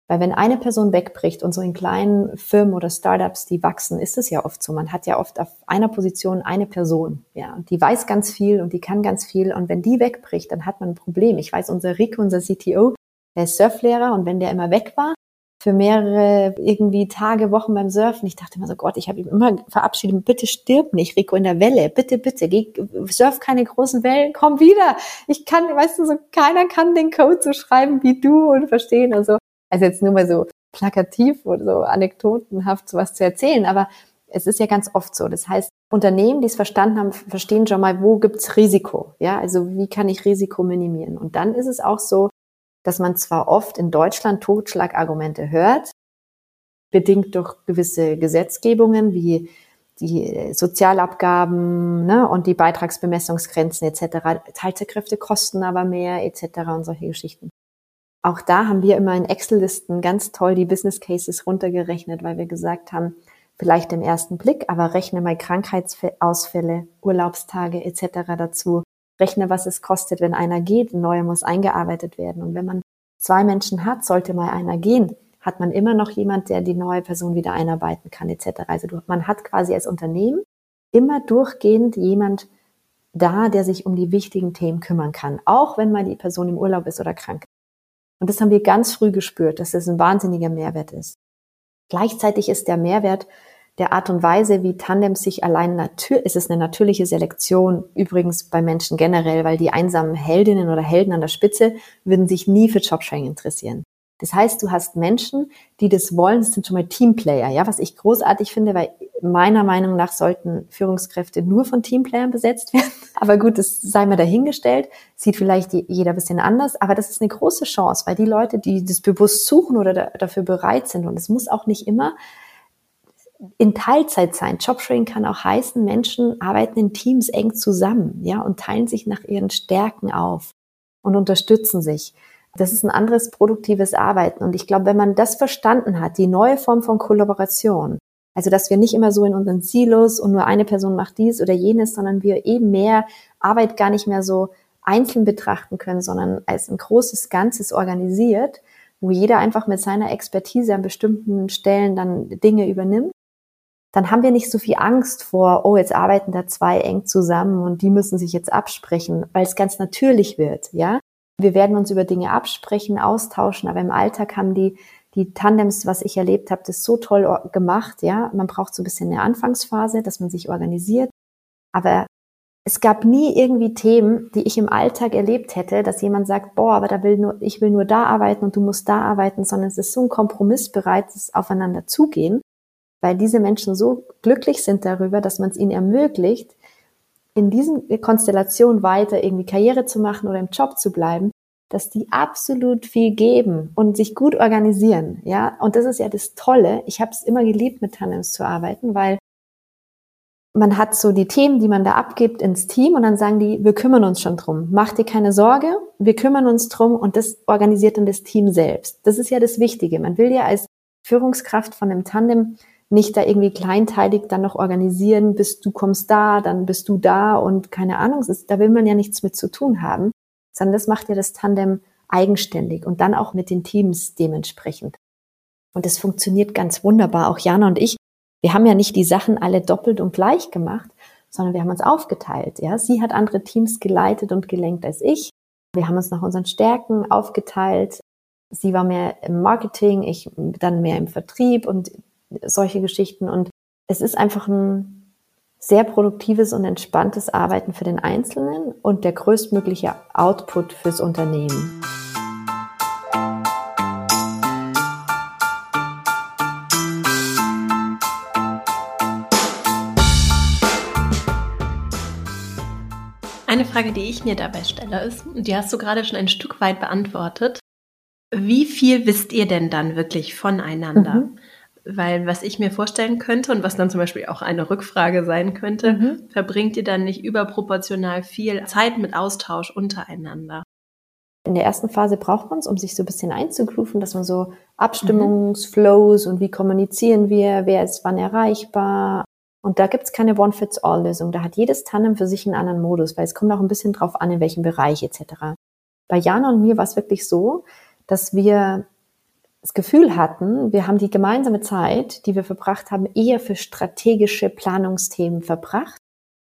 Weil wenn eine Person wegbricht und so in kleinen Firmen oder Startups, die wachsen, ist es ja oft so. Man hat ja oft auf einer Position eine Person, ja, und die weiß ganz viel und die kann ganz viel. Und wenn die wegbricht, dann hat man ein Problem. Ich weiß, unser Rico, unser CTO, der ist Surflehrer und wenn der immer weg war, für mehrere irgendwie Tage, Wochen beim Surfen. Ich dachte immer so, Gott, ich habe ihm immer verabschiedet, bitte stirb nicht, Rico, in der Welle, bitte, bitte, geh, surf keine großen Wellen, komm wieder. Ich kann, weißt du, so keiner kann den Code so schreiben wie du und verstehen und so. Also jetzt nur mal so plakativ oder so anekdotenhaft sowas zu erzählen, aber es ist ja ganz oft so. Das heißt, Unternehmen, die es verstanden haben, verstehen schon mal, wo gibt's Risiko? Ja, also wie kann ich Risiko minimieren? Und dann ist es auch so, dass man zwar oft in Deutschland Totschlagargumente hört, bedingt durch gewisse Gesetzgebungen wie die Sozialabgaben ne, und die Beitragsbemessungsgrenzen etc. Teilzeitkräfte kosten aber mehr etc. und solche Geschichten. Auch da haben wir immer in Excel-Listen ganz toll die Business Cases runtergerechnet, weil wir gesagt haben, vielleicht im ersten Blick, aber rechne mal Krankheitsausfälle, Urlaubstage etc. dazu rechne, was es kostet, wenn einer geht, ein neuer muss eingearbeitet werden. Und wenn man zwei Menschen hat, sollte mal einer gehen, hat man immer noch jemand, der die neue Person wieder einarbeiten kann, etc. Also man hat quasi als Unternehmen immer durchgehend jemand da, der sich um die wichtigen Themen kümmern kann, auch wenn mal die Person im Urlaub ist oder krank. Und das haben wir ganz früh gespürt, dass das ein wahnsinniger Mehrwert ist. Gleichzeitig ist der Mehrwert der Art und Weise, wie Tandem sich allein natürlich, ist es eine natürliche Selektion, übrigens bei Menschen generell, weil die einsamen Heldinnen oder Helden an der Spitze würden sich nie für Jobsharing interessieren. Das heißt, du hast Menschen, die das wollen, das sind schon mal Teamplayer, ja, was ich großartig finde, weil meiner Meinung nach sollten Führungskräfte nur von Teamplayern besetzt werden. Aber gut, das sei mal dahingestellt, sieht vielleicht jeder ein bisschen anders, aber das ist eine große Chance, weil die Leute, die das bewusst suchen oder dafür bereit sind, und es muss auch nicht immer in Teilzeit sein. Jobsharing kann auch heißen, Menschen arbeiten in Teams eng zusammen, ja, und teilen sich nach ihren Stärken auf und unterstützen sich. Das ist ein anderes produktives Arbeiten. Und ich glaube, wenn man das verstanden hat, die neue Form von Kollaboration, also dass wir nicht immer so in unseren Silos und nur eine Person macht dies oder jenes, sondern wir eben mehr Arbeit gar nicht mehr so einzeln betrachten können, sondern als ein großes Ganzes organisiert, wo jeder einfach mit seiner Expertise an bestimmten Stellen dann Dinge übernimmt dann haben wir nicht so viel Angst vor, oh, jetzt arbeiten da zwei eng zusammen und die müssen sich jetzt absprechen, weil es ganz natürlich wird, ja. Wir werden uns über Dinge absprechen, austauschen, aber im Alltag haben die, die Tandems, was ich erlebt habe, das so toll gemacht, ja. Man braucht so ein bisschen eine Anfangsphase, dass man sich organisiert. Aber es gab nie irgendwie Themen, die ich im Alltag erlebt hätte, dass jemand sagt, boah, aber da will nur, ich will nur da arbeiten und du musst da arbeiten, sondern es ist so ein kompromissbereites Aufeinander zugehen weil diese Menschen so glücklich sind darüber, dass man es ihnen ermöglicht, in diesen Konstellationen weiter irgendwie Karriere zu machen oder im Job zu bleiben, dass die absolut viel geben und sich gut organisieren, ja. Und das ist ja das Tolle. Ich habe es immer geliebt, mit Tandems zu arbeiten, weil man hat so die Themen, die man da abgibt ins Team und dann sagen die, wir kümmern uns schon drum. Mach dir keine Sorge, wir kümmern uns drum und das organisiert dann das Team selbst. Das ist ja das Wichtige. Man will ja als Führungskraft von einem Tandem nicht da irgendwie kleinteilig dann noch organisieren, bis du kommst da, dann bist du da und keine Ahnung, da will man ja nichts mit zu tun haben, sondern das macht ja das Tandem eigenständig und dann auch mit den Teams dementsprechend. Und das funktioniert ganz wunderbar. Auch Jana und ich, wir haben ja nicht die Sachen alle doppelt und gleich gemacht, sondern wir haben uns aufgeteilt. Ja, sie hat andere Teams geleitet und gelenkt als ich. Wir haben uns nach unseren Stärken aufgeteilt. sie war mehr im Marketing, ich dann mehr im Vertrieb und solche Geschichten. Und es ist einfach ein sehr produktives und entspanntes Arbeiten für den Einzelnen und der größtmögliche Output fürs Unternehmen. Eine Frage, die ich mir dabei stelle, ist, und die hast du gerade schon ein Stück weit beantwortet, wie viel wisst ihr denn dann wirklich voneinander? Mhm. Weil was ich mir vorstellen könnte und was dann zum Beispiel auch eine Rückfrage sein könnte, mhm. verbringt ihr dann nicht überproportional viel Zeit mit Austausch untereinander? In der ersten Phase braucht man es, um sich so ein bisschen einzugrooven, dass man so Abstimmungsflows mhm. und wie kommunizieren wir, wer ist wann erreichbar. Und da gibt es keine One-Fits-All-Lösung. Da hat jedes Tandem für sich einen anderen Modus, weil es kommt auch ein bisschen drauf an, in welchem Bereich etc. Bei Jana und mir war es wirklich so, dass wir das Gefühl hatten, wir haben die gemeinsame Zeit, die wir verbracht haben, eher für strategische Planungsthemen verbracht,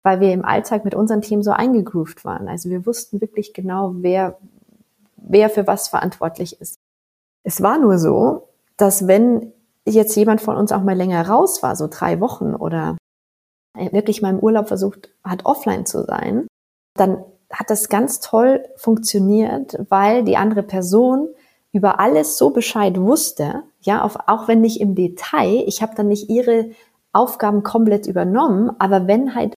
weil wir im Alltag mit unseren Themen so eingegroovt waren. Also wir wussten wirklich genau, wer, wer für was verantwortlich ist. Es war nur so, dass wenn jetzt jemand von uns auch mal länger raus war, so drei Wochen oder wirklich mal im Urlaub versucht hat, offline zu sein, dann hat das ganz toll funktioniert, weil die andere Person über alles so Bescheid wusste, ja, auf, auch wenn nicht im Detail, ich habe dann nicht ihre Aufgaben komplett übernommen, aber wenn halt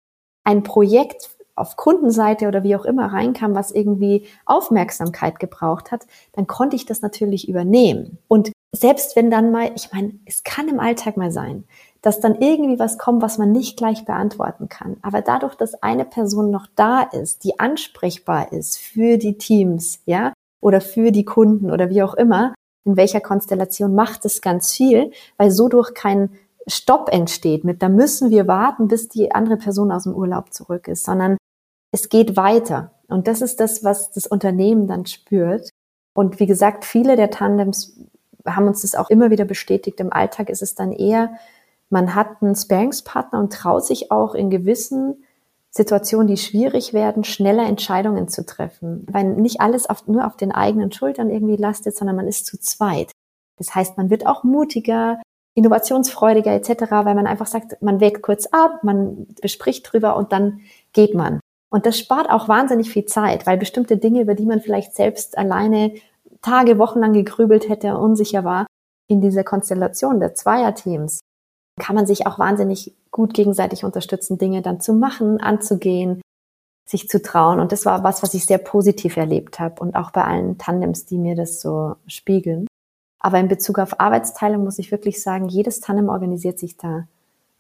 ein Projekt auf Kundenseite oder wie auch immer reinkam, was irgendwie Aufmerksamkeit gebraucht hat, dann konnte ich das natürlich übernehmen. Und selbst wenn dann mal, ich meine, es kann im Alltag mal sein, dass dann irgendwie was kommt, was man nicht gleich beantworten kann. Aber dadurch, dass eine Person noch da ist, die ansprechbar ist für die Teams, ja, oder für die Kunden oder wie auch immer, in welcher Konstellation macht es ganz viel, weil so durch kein Stopp entsteht mit, da müssen wir warten, bis die andere Person aus dem Urlaub zurück ist, sondern es geht weiter. Und das ist das, was das Unternehmen dann spürt. Und wie gesagt, viele der Tandems haben uns das auch immer wieder bestätigt. Im Alltag ist es dann eher, man hat einen Sparingspartner und traut sich auch in gewissen Situationen, die schwierig werden, schneller Entscheidungen zu treffen. Weil nicht alles auf, nur auf den eigenen Schultern irgendwie lastet, sondern man ist zu zweit. Das heißt, man wird auch mutiger, innovationsfreudiger etc., weil man einfach sagt, man wägt kurz ab, man bespricht drüber und dann geht man. Und das spart auch wahnsinnig viel Zeit, weil bestimmte Dinge, über die man vielleicht selbst alleine Tage, Wochen lang gegrübelt hätte, unsicher war, in dieser Konstellation der Zweierteams, kann man sich auch wahnsinnig gut gegenseitig unterstützen, Dinge dann zu machen, anzugehen, sich zu trauen. Und das war was, was ich sehr positiv erlebt habe und auch bei allen Tandems, die mir das so spiegeln. Aber in Bezug auf Arbeitsteilung muss ich wirklich sagen, jedes Tandem organisiert sich da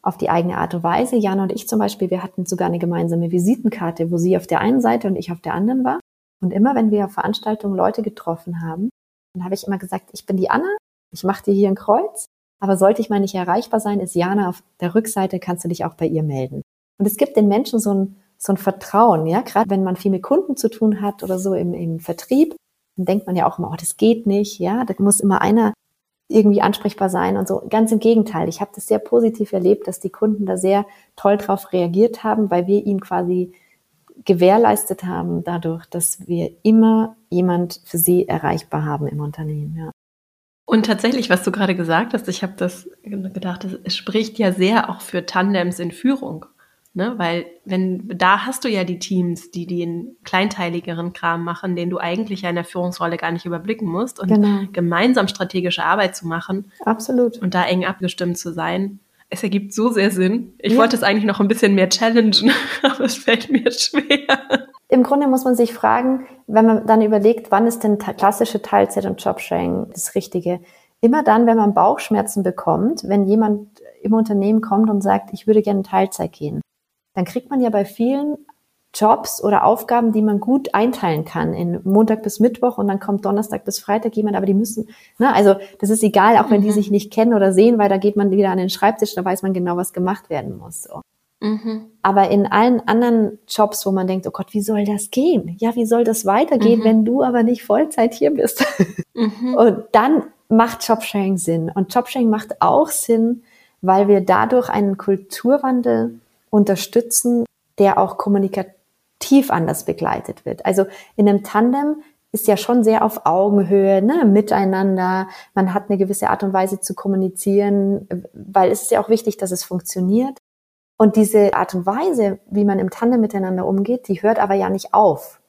auf die eigene Art und Weise. Jana und ich zum Beispiel, wir hatten sogar eine gemeinsame Visitenkarte, wo sie auf der einen Seite und ich auf der anderen war. Und immer wenn wir auf Veranstaltungen Leute getroffen haben, dann habe ich immer gesagt, ich bin die Anna, ich mache dir hier ein Kreuz aber sollte ich mal nicht erreichbar sein, ist Jana auf der Rückseite, kannst du dich auch bei ihr melden. Und es gibt den Menschen so ein, so ein Vertrauen, ja, gerade wenn man viel mit Kunden zu tun hat oder so im, im Vertrieb, dann denkt man ja auch immer, oh, das geht nicht, ja, da muss immer einer irgendwie ansprechbar sein und so. Ganz im Gegenteil, ich habe das sehr positiv erlebt, dass die Kunden da sehr toll drauf reagiert haben, weil wir ihnen quasi gewährleistet haben dadurch, dass wir immer jemand für sie erreichbar haben im Unternehmen. Ja. Und tatsächlich, was du gerade gesagt hast, ich habe das gedacht, es spricht ja sehr auch für Tandems in Führung. Ne? Weil wenn da hast du ja die Teams, die den kleinteiligeren Kram machen, den du eigentlich ja in der Führungsrolle gar nicht überblicken musst und genau. gemeinsam strategische Arbeit zu machen. Absolut. Und da eng abgestimmt zu sein. Es ergibt so sehr Sinn. Ich ja. wollte es eigentlich noch ein bisschen mehr challengen, aber es fällt mir schwer. Im Grunde muss man sich fragen, wenn man dann überlegt, wann ist denn klassische Teilzeit und Jobsharing das Richtige? Immer dann, wenn man Bauchschmerzen bekommt, wenn jemand im Unternehmen kommt und sagt, ich würde gerne Teilzeit gehen, dann kriegt man ja bei vielen Jobs oder Aufgaben, die man gut einteilen kann in Montag bis Mittwoch und dann kommt Donnerstag bis Freitag jemand, aber die müssen, ne, also das ist egal, auch wenn die mhm. sich nicht kennen oder sehen, weil da geht man wieder an den Schreibtisch, da weiß man genau, was gemacht werden muss. So. Mhm. Aber in allen anderen Jobs, wo man denkt, oh Gott, wie soll das gehen? Ja, wie soll das weitergehen, mhm. wenn du aber nicht Vollzeit hier bist? Mhm. Und dann macht Jobsharing Sinn. Und Jobsharing macht auch Sinn, weil wir dadurch einen Kulturwandel unterstützen, der auch kommunikativ anders begleitet wird. Also in einem Tandem ist ja schon sehr auf Augenhöhe, ne, miteinander. Man hat eine gewisse Art und Weise zu kommunizieren, weil es ist ja auch wichtig, dass es funktioniert. Und diese Art und Weise, wie man im Tandem miteinander umgeht, die hört aber ja nicht auf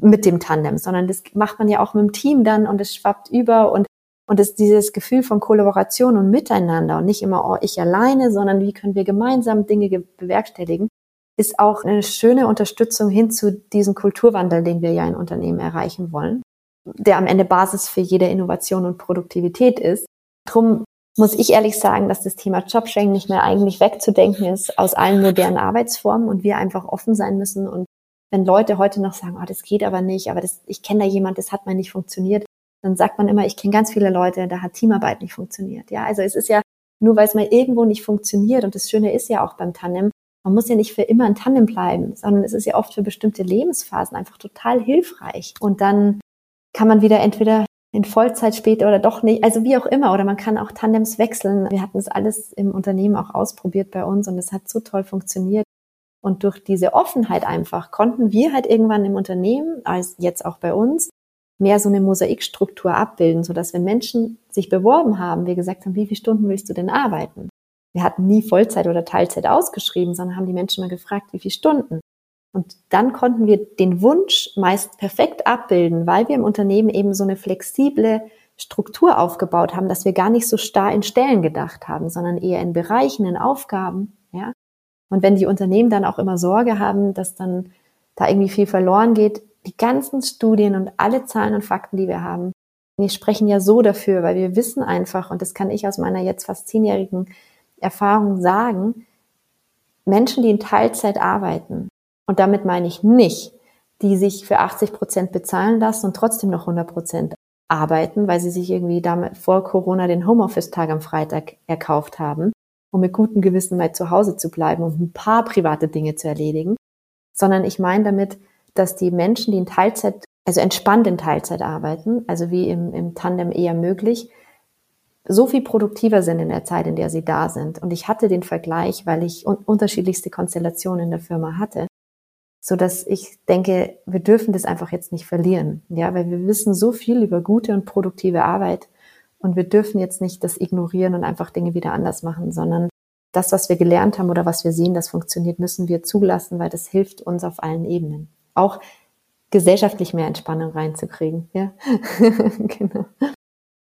mit dem Tandem, sondern das macht man ja auch mit dem Team dann und es schwappt über und und es, dieses Gefühl von Kollaboration und Miteinander und nicht immer, oh, ich alleine, sondern wie können wir gemeinsam Dinge bewerkstelligen, ist auch eine schöne Unterstützung hin zu diesem Kulturwandel, den wir ja in Unternehmen erreichen wollen, der am Ende Basis für jede Innovation und Produktivität ist. Drum muss ich ehrlich sagen, dass das Thema Jobsharing nicht mehr eigentlich wegzudenken ist aus allen modernen Arbeitsformen und wir einfach offen sein müssen. Und wenn Leute heute noch sagen, oh, das geht aber nicht, aber das, ich kenne da jemand, das hat mal nicht funktioniert, dann sagt man immer, ich kenne ganz viele Leute, da hat Teamarbeit nicht funktioniert. Ja, also es ist ja nur, weil es mal irgendwo nicht funktioniert und das Schöne ist ja auch beim Tandem, man muss ja nicht für immer ein Tandem bleiben, sondern es ist ja oft für bestimmte Lebensphasen einfach total hilfreich. Und dann kann man wieder entweder in Vollzeit später oder doch nicht, also wie auch immer, oder man kann auch Tandems wechseln. Wir hatten es alles im Unternehmen auch ausprobiert bei uns und es hat so toll funktioniert. Und durch diese Offenheit einfach konnten wir halt irgendwann im Unternehmen, als jetzt auch bei uns, mehr so eine Mosaikstruktur abbilden, so dass wenn Menschen sich beworben haben, wir gesagt haben, wie viele Stunden willst du denn arbeiten? wir hatten nie Vollzeit oder Teilzeit ausgeschrieben, sondern haben die Menschen mal gefragt, wie viele Stunden. Und dann konnten wir den Wunsch meist perfekt abbilden, weil wir im Unternehmen eben so eine flexible Struktur aufgebaut haben, dass wir gar nicht so starr in Stellen gedacht haben, sondern eher in Bereichen, in Aufgaben, ja. Und wenn die Unternehmen dann auch immer Sorge haben, dass dann da irgendwie viel verloren geht, die ganzen Studien und alle Zahlen und Fakten, die wir haben, die sprechen ja so dafür, weil wir wissen einfach, und das kann ich aus meiner jetzt fast zehnjährigen Erfahrung sagen, Menschen, die in Teilzeit arbeiten, und damit meine ich nicht, die sich für 80 Prozent bezahlen lassen und trotzdem noch 100 Prozent arbeiten, weil sie sich irgendwie damit vor Corona den Homeoffice-Tag am Freitag erkauft haben, um mit gutem Gewissen mal zu Hause zu bleiben und ein paar private Dinge zu erledigen, sondern ich meine damit, dass die Menschen, die in Teilzeit, also entspannt in Teilzeit arbeiten, also wie im, im Tandem eher möglich, so viel produktiver sind in der Zeit, in der sie da sind. Und ich hatte den Vergleich, weil ich un unterschiedlichste Konstellationen in der Firma hatte, so dass ich denke, wir dürfen das einfach jetzt nicht verlieren, ja, weil wir wissen so viel über gute und produktive Arbeit und wir dürfen jetzt nicht das ignorieren und einfach Dinge wieder anders machen, sondern das, was wir gelernt haben oder was wir sehen, das funktioniert, müssen wir zulassen, weil das hilft uns auf allen Ebenen. Auch gesellschaftlich mehr Entspannung reinzukriegen, ja. genau.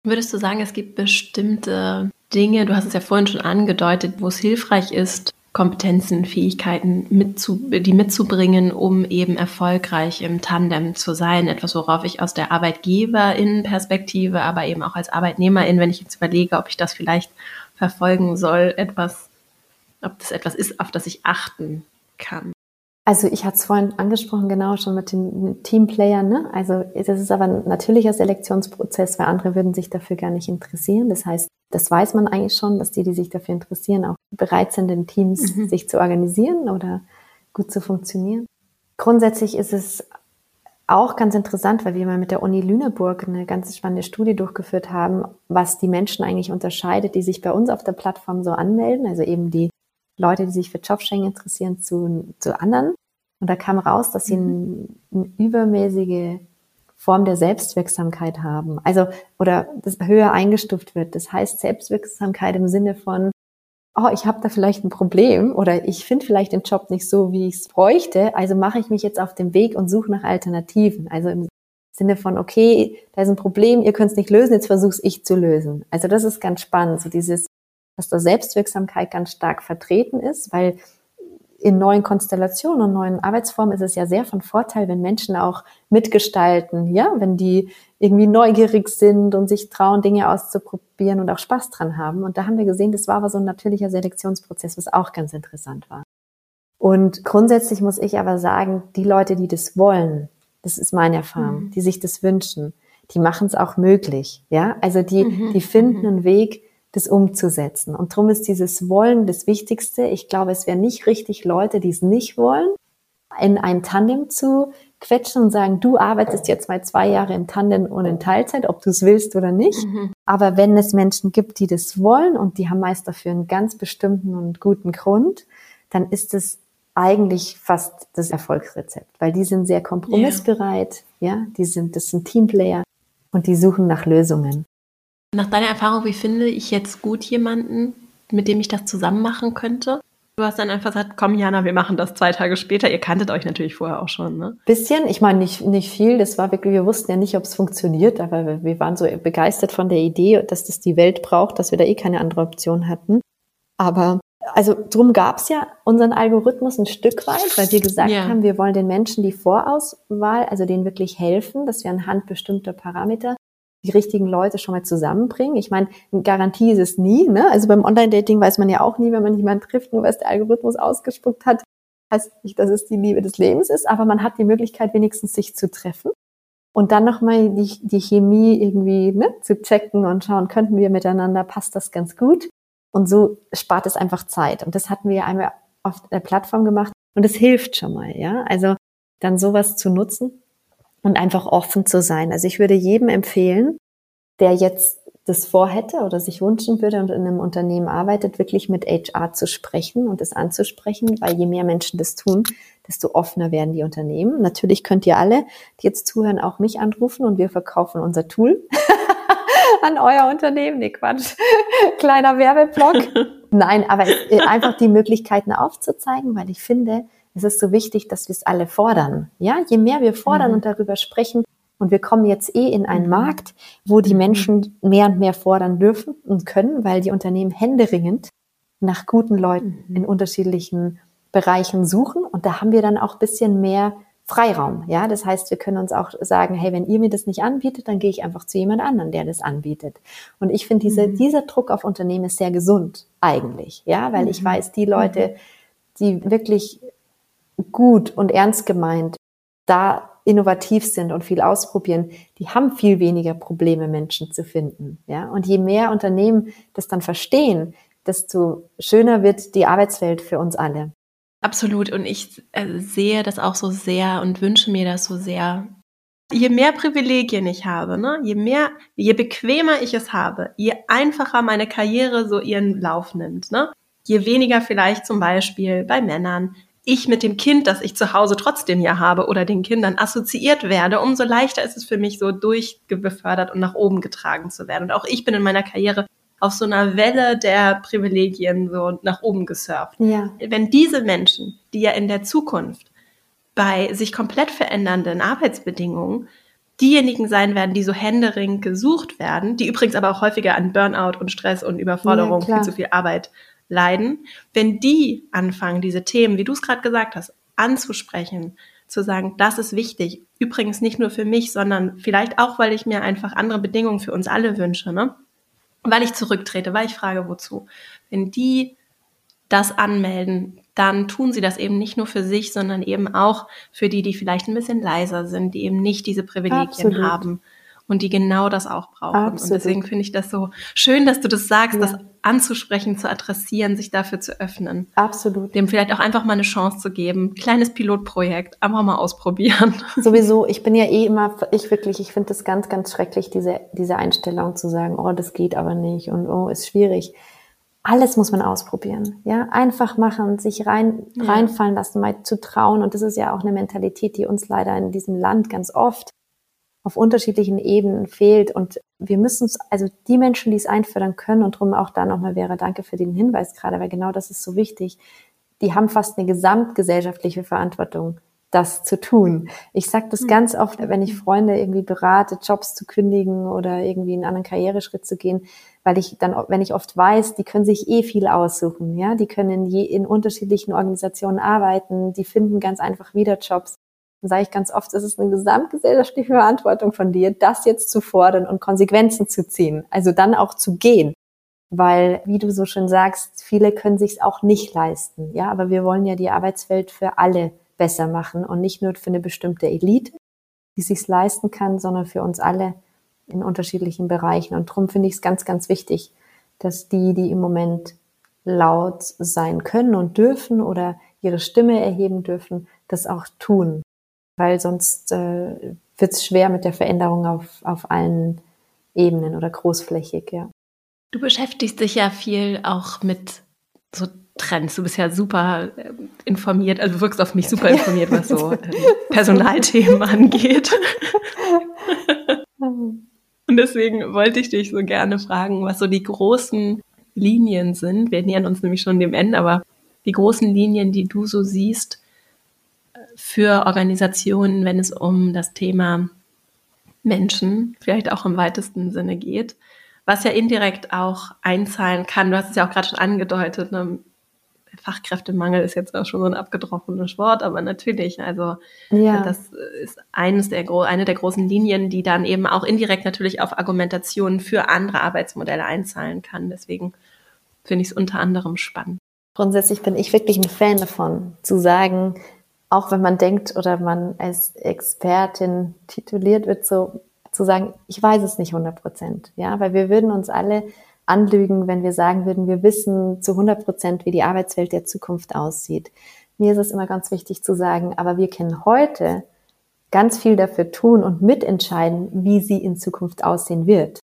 Würdest du sagen, es gibt bestimmte Dinge, du hast es ja vorhin schon angedeutet, wo es hilfreich ist, Kompetenzen, Fähigkeiten mitzu, die mitzubringen, um eben erfolgreich im Tandem zu sein. Etwas, worauf ich aus der Arbeitgeberin-Perspektive, aber eben auch als Arbeitnehmerin, wenn ich jetzt überlege, ob ich das vielleicht verfolgen soll, etwas, ob das etwas ist, auf das ich achten kann. Also ich hatte es vorhin angesprochen, genau schon mit den Teamplayern. Ne? Also das ist aber ein natürlicher Selektionsprozess, weil andere würden sich dafür gar nicht interessieren. Das heißt, das weiß man eigentlich schon, dass die, die sich dafür interessieren, auch bereit sind, in Teams mhm. sich zu organisieren oder gut zu funktionieren. Grundsätzlich ist es auch ganz interessant, weil wir mal mit der Uni Lüneburg eine ganz spannende Studie durchgeführt haben, was die Menschen eigentlich unterscheidet, die sich bei uns auf der Plattform so anmelden, also eben die Leute, die sich für Jobsharing interessieren, zu, zu anderen. Und da kam raus, dass sie mhm. eine, eine übermäßige Form der Selbstwirksamkeit haben. Also, oder das höher eingestuft wird. Das heißt Selbstwirksamkeit im Sinne von, oh, ich habe da vielleicht ein Problem oder ich finde vielleicht den Job nicht so, wie ich es bräuchte, also mache ich mich jetzt auf den Weg und suche nach Alternativen. Also im Sinne von, okay, da ist ein Problem, ihr könnt es nicht lösen, jetzt versuche ich zu lösen. Also das ist ganz spannend, so dieses dass da Selbstwirksamkeit ganz stark vertreten ist, weil in neuen Konstellationen und neuen Arbeitsformen ist es ja sehr von Vorteil, wenn Menschen auch mitgestalten, ja, wenn die irgendwie neugierig sind und sich trauen, Dinge auszuprobieren und auch Spaß dran haben. Und da haben wir gesehen, das war aber so ein natürlicher Selektionsprozess, was auch ganz interessant war. Und grundsätzlich muss ich aber sagen, die Leute, die das wollen, das ist meine Erfahrung, mhm. die sich das wünschen, die machen es auch möglich, ja. Also die, mhm. die finden mhm. einen Weg, das umzusetzen. Und darum ist dieses Wollen das Wichtigste. Ich glaube, es wäre nicht richtig, Leute, die es nicht wollen, in ein Tandem zu quetschen und sagen, du arbeitest jetzt mal zwei Jahre im Tandem und in Teilzeit, ob du es willst oder nicht. Mhm. Aber wenn es Menschen gibt, die das wollen und die haben meist dafür einen ganz bestimmten und guten Grund, dann ist es eigentlich fast das Erfolgsrezept, weil die sind sehr kompromissbereit, ja, ja die sind, das sind Teamplayer und die suchen nach Lösungen. Nach deiner Erfahrung, wie finde ich jetzt gut jemanden, mit dem ich das zusammen machen könnte? Du hast dann einfach gesagt, komm Jana, wir machen das zwei Tage später. Ihr kanntet euch natürlich vorher auch schon, ne? Bisschen, ich meine nicht, nicht viel. Das war wirklich, wir wussten ja nicht, ob es funktioniert, aber wir waren so begeistert von der Idee, dass das die Welt braucht, dass wir da eh keine andere Option hatten. Aber also drum gab's ja unseren Algorithmus ein Stück weit, weil wir gesagt ja. haben, wir wollen den Menschen die Vorauswahl, also denen wirklich helfen, dass wir anhand bestimmter Parameter die richtigen Leute schon mal zusammenbringen. Ich meine, Garantie ist es nie. Ne? Also beim Online-Dating weiß man ja auch nie, wenn man jemanden trifft, nur es der Algorithmus ausgespuckt hat, heißt nicht, dass es die Liebe des Lebens ist, aber man hat die Möglichkeit, wenigstens sich zu treffen und dann nochmal die, die Chemie irgendwie ne, zu checken und schauen, könnten wir miteinander, passt das ganz gut. Und so spart es einfach Zeit. Und das hatten wir ja einmal auf der Plattform gemacht und es hilft schon mal, ja. Also dann sowas zu nutzen und einfach offen zu sein. Also ich würde jedem empfehlen, der jetzt das vorhätte oder sich wünschen würde und in einem Unternehmen arbeitet, wirklich mit HR zu sprechen und es anzusprechen, weil je mehr Menschen das tun, desto offener werden die Unternehmen. Natürlich könnt ihr alle, die jetzt zuhören, auch mich anrufen und wir verkaufen unser Tool an euer Unternehmen. Nee, Quatsch. Kleiner Werbeblock. Nein, aber einfach die Möglichkeiten aufzuzeigen, weil ich finde, es ist so wichtig, dass wir es alle fordern. Ja, je mehr wir fordern mhm. und darüber sprechen, und wir kommen jetzt eh in einen mhm. Markt, wo die mhm. Menschen mehr und mehr fordern dürfen und können, weil die Unternehmen händeringend nach guten Leuten mhm. in unterschiedlichen Bereichen suchen. Und da haben wir dann auch bisschen mehr Freiraum. Ja, das heißt, wir können uns auch sagen, hey, wenn ihr mir das nicht anbietet, dann gehe ich einfach zu jemand anderen, der das anbietet. Und ich finde, diese, mhm. dieser Druck auf Unternehmen ist sehr gesund eigentlich. Ja, weil mhm. ich weiß, die Leute, die wirklich gut und ernst gemeint da innovativ sind und viel ausprobieren, die haben viel weniger Probleme, Menschen zu finden. Ja, und je mehr Unternehmen das dann verstehen, desto schöner wird die Arbeitswelt für uns alle. Absolut. Und ich äh, sehe das auch so sehr und wünsche mir das so sehr. Je mehr Privilegien ich habe, ne, je mehr, je bequemer ich es habe, je einfacher meine Karriere so ihren Lauf nimmt, ne, je weniger vielleicht zum Beispiel bei Männern ich mit dem Kind, das ich zu Hause trotzdem ja habe oder den Kindern assoziiert werde, umso leichter ist es für mich so durchbefördert und nach oben getragen zu werden. Und auch ich bin in meiner Karriere auf so einer Welle der Privilegien so nach oben gesurft. Ja. Wenn diese Menschen, die ja in der Zukunft bei sich komplett verändernden Arbeitsbedingungen diejenigen sein werden, die so händeringend gesucht werden, die übrigens aber auch häufiger an Burnout und Stress und Überforderung, ja, viel zu viel Arbeit leiden, wenn die anfangen, diese Themen, wie du es gerade gesagt hast, anzusprechen, zu sagen, das ist wichtig. Übrigens nicht nur für mich, sondern vielleicht auch, weil ich mir einfach andere Bedingungen für uns alle wünsche, ne? Weil ich zurücktrete, weil ich frage, wozu. Wenn die das anmelden, dann tun sie das eben nicht nur für sich, sondern eben auch für die, die vielleicht ein bisschen leiser sind, die eben nicht diese Privilegien Absolut. haben und die genau das auch brauchen. Absolut. Und deswegen finde ich das so schön, dass du das sagst, ja. das anzusprechen, zu adressieren, sich dafür zu öffnen. Absolut. Dem vielleicht auch einfach mal eine Chance zu geben. Kleines Pilotprojekt, einfach mal ausprobieren. Sowieso, ich bin ja eh immer, ich wirklich, ich finde das ganz, ganz schrecklich, diese, diese Einstellung zu sagen, oh, das geht aber nicht und oh, ist schwierig. Alles muss man ausprobieren, ja, einfach machen, sich rein, ja. reinfallen lassen, mal zu trauen. Und das ist ja auch eine Mentalität, die uns leider in diesem Land ganz oft auf unterschiedlichen Ebenen fehlt. Und wir müssen uns, also die Menschen, die es einfördern können, und darum auch da nochmal wäre, danke für den Hinweis gerade, weil genau das ist so wichtig, die haben fast eine gesamtgesellschaftliche Verantwortung, das zu tun. Ich sage das mhm. ganz oft, wenn ich Freunde irgendwie berate, Jobs zu kündigen oder irgendwie einen anderen Karriereschritt zu gehen, weil ich dann, wenn ich oft weiß, die können sich eh viel aussuchen, ja, die können in, je, in unterschiedlichen Organisationen arbeiten, die finden ganz einfach wieder Jobs dann sage ich ganz oft, es ist eine gesamtgesellschaftliche Verantwortung von dir, das jetzt zu fordern und Konsequenzen zu ziehen. Also dann auch zu gehen. Weil, wie du so schön sagst, viele können sich auch nicht leisten. Ja, aber wir wollen ja die Arbeitswelt für alle besser machen und nicht nur für eine bestimmte Elite, die sich leisten kann, sondern für uns alle in unterschiedlichen Bereichen. Und darum finde ich es ganz, ganz wichtig, dass die, die im Moment laut sein können und dürfen oder ihre Stimme erheben dürfen, das auch tun weil sonst äh, wird es schwer mit der Veränderung auf, auf allen Ebenen oder großflächig, ja. Du beschäftigst dich ja viel auch mit so Trends? Du bist ja super äh, informiert, also wirkst auf mich super informiert, was so ähm, Personalthemen angeht. Und deswegen wollte ich dich so gerne fragen, was so die großen Linien sind. Wir nähern uns nämlich schon dem Ende, aber die großen Linien, die du so siehst für Organisationen, wenn es um das Thema Menschen, vielleicht auch im weitesten Sinne geht, was ja indirekt auch einzahlen kann. Du hast es ja auch gerade schon angedeutet, ne? Fachkräftemangel ist jetzt auch schon so ein abgedroschenes Wort, aber natürlich, also ja. das ist eines der, eine der großen Linien, die dann eben auch indirekt natürlich auf Argumentationen für andere Arbeitsmodelle einzahlen kann. Deswegen finde ich es unter anderem spannend. Grundsätzlich bin ich wirklich ein Fan davon, zu sagen, auch wenn man denkt oder man als Expertin tituliert wird, so zu sagen, ich weiß es nicht 100 Prozent, ja, weil wir würden uns alle anlügen, wenn wir sagen würden, wir wissen zu 100 Prozent, wie die Arbeitswelt der Zukunft aussieht. Mir ist es immer ganz wichtig zu sagen, aber wir können heute ganz viel dafür tun und mitentscheiden, wie sie in Zukunft aussehen wird.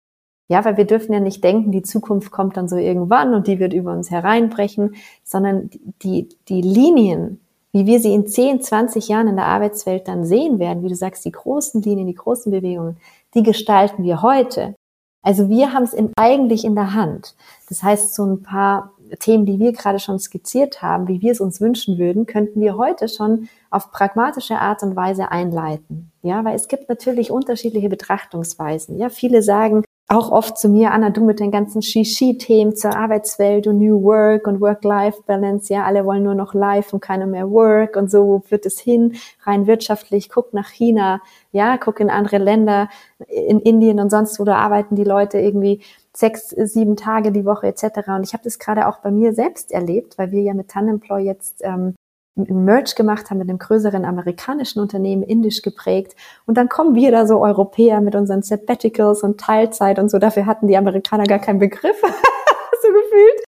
Ja, weil wir dürfen ja nicht denken, die Zukunft kommt dann so irgendwann und die wird über uns hereinbrechen, sondern die, die Linien, wie wir sie in 10, 20 Jahren in der Arbeitswelt dann sehen werden, wie du sagst, die großen Linien, die großen Bewegungen, die gestalten wir heute. Also wir haben es in, eigentlich in der Hand. Das heißt, so ein paar Themen, die wir gerade schon skizziert haben, wie wir es uns wünschen würden, könnten wir heute schon auf pragmatische Art und Weise einleiten. Ja, weil es gibt natürlich unterschiedliche Betrachtungsweisen. Ja, viele sagen, auch oft zu mir, Anna, du mit den ganzen Shishi-Themen zur Arbeitswelt und New Work und Work-Life-Balance, ja, alle wollen nur noch Life und keiner mehr Work und so, wo führt es hin? Rein wirtschaftlich, guck nach China, ja, guck in andere Länder, in Indien und sonst wo, da arbeiten die Leute irgendwie sechs, sieben Tage die Woche etc. Und ich habe das gerade auch bei mir selbst erlebt, weil wir ja mit Tanemploy jetzt ähm, Merch gemacht haben mit einem größeren amerikanischen Unternehmen, indisch geprägt. Und dann kommen wir da so Europäer mit unseren Sabbaticals und Teilzeit und so. Dafür hatten die Amerikaner gar keinen Begriff, so gefühlt.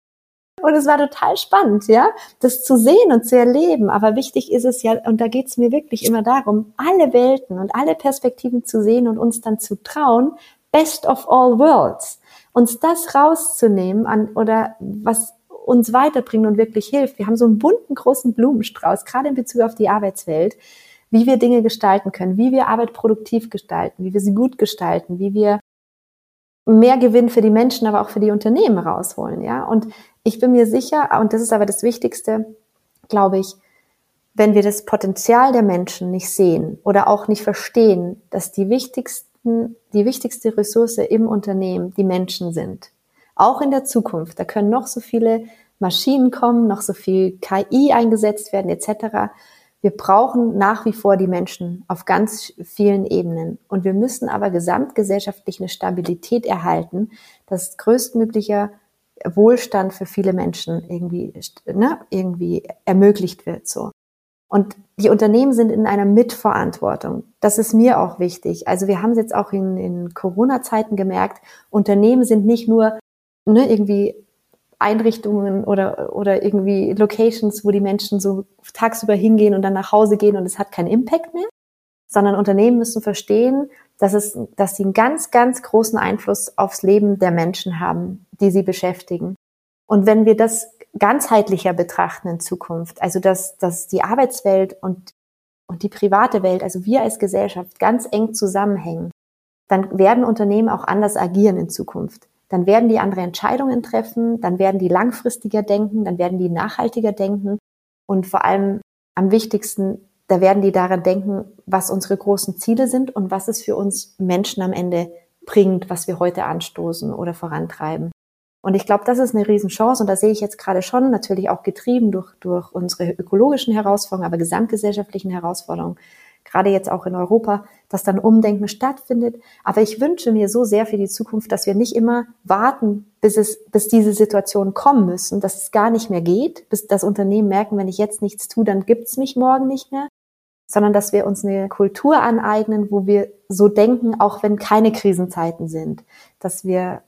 Und es war total spannend, ja, das zu sehen und zu erleben. Aber wichtig ist es ja, und da geht es mir wirklich immer darum, alle Welten und alle Perspektiven zu sehen und uns dann zu trauen, best of all worlds, uns das rauszunehmen an, oder was uns weiterbringt und wirklich hilft. Wir haben so einen bunten, großen Blumenstrauß, gerade in Bezug auf die Arbeitswelt, wie wir Dinge gestalten können, wie wir Arbeit produktiv gestalten, wie wir sie gut gestalten, wie wir mehr Gewinn für die Menschen, aber auch für die Unternehmen rausholen, ja. Und ich bin mir sicher, und das ist aber das Wichtigste, glaube ich, wenn wir das Potenzial der Menschen nicht sehen oder auch nicht verstehen, dass die wichtigsten, die wichtigste Ressource im Unternehmen die Menschen sind. Auch in der Zukunft. Da können noch so viele Maschinen kommen, noch so viel KI eingesetzt werden etc. Wir brauchen nach wie vor die Menschen auf ganz vielen Ebenen. Und wir müssen aber gesamtgesellschaftlich eine Stabilität erhalten, dass größtmöglicher Wohlstand für viele Menschen irgendwie, ne, irgendwie ermöglicht wird, so. Und die Unternehmen sind in einer Mitverantwortung. Das ist mir auch wichtig. Also wir haben es jetzt auch in, in Corona-Zeiten gemerkt, Unternehmen sind nicht nur ne, irgendwie Einrichtungen oder, oder irgendwie Locations, wo die Menschen so tagsüber hingehen und dann nach Hause gehen und es hat keinen Impact mehr, sondern Unternehmen müssen verstehen, dass es, dass sie einen ganz, ganz großen Einfluss aufs Leben der Menschen haben, die sie beschäftigen. Und wenn wir das ganzheitlicher betrachten in Zukunft, also dass, dass die Arbeitswelt und, und die private Welt, also wir als Gesellschaft ganz eng zusammenhängen, dann werden Unternehmen auch anders agieren in Zukunft dann werden die andere Entscheidungen treffen, dann werden die langfristiger denken, dann werden die nachhaltiger denken und vor allem am wichtigsten, da werden die daran denken, was unsere großen Ziele sind und was es für uns Menschen am Ende bringt, was wir heute anstoßen oder vorantreiben. Und ich glaube, das ist eine Riesenchance und da sehe ich jetzt gerade schon natürlich auch getrieben durch, durch unsere ökologischen Herausforderungen, aber gesamtgesellschaftlichen Herausforderungen, gerade jetzt auch in Europa, dass dann Umdenken stattfindet. Aber ich wünsche mir so sehr für die Zukunft, dass wir nicht immer warten, bis es, bis diese Situationen kommen müssen, dass es gar nicht mehr geht, bis das Unternehmen merken, wenn ich jetzt nichts tue, dann gibt's mich morgen nicht mehr, sondern dass wir uns eine Kultur aneignen, wo wir so denken, auch wenn keine Krisenzeiten sind, dass wir,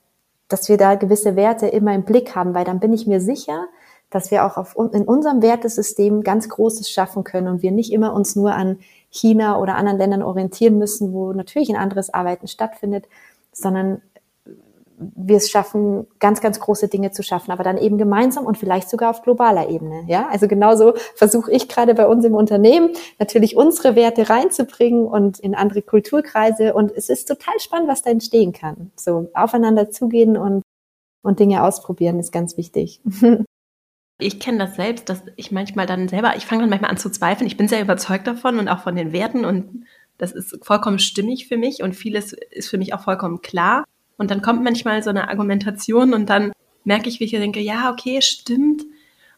dass wir da gewisse Werte immer im Blick haben, weil dann bin ich mir sicher, dass wir auch auf, in unserem Wertesystem ganz Großes schaffen können und wir nicht immer uns nur an China oder anderen Ländern orientieren müssen, wo natürlich ein anderes Arbeiten stattfindet, sondern wir es schaffen, ganz, ganz große Dinge zu schaffen, aber dann eben gemeinsam und vielleicht sogar auf globaler Ebene. Ja, also genauso versuche ich gerade bei uns im Unternehmen natürlich unsere Werte reinzubringen und in andere Kulturkreise. Und es ist total spannend, was da entstehen kann. So aufeinander zugehen und, und Dinge ausprobieren ist ganz wichtig. Ich kenne das selbst, dass ich manchmal dann selber, ich fange dann manchmal an zu zweifeln. Ich bin sehr überzeugt davon und auch von den Werten und das ist vollkommen stimmig für mich und vieles ist für mich auch vollkommen klar. Und dann kommt manchmal so eine Argumentation und dann merke ich, wie ich denke, ja, okay, stimmt.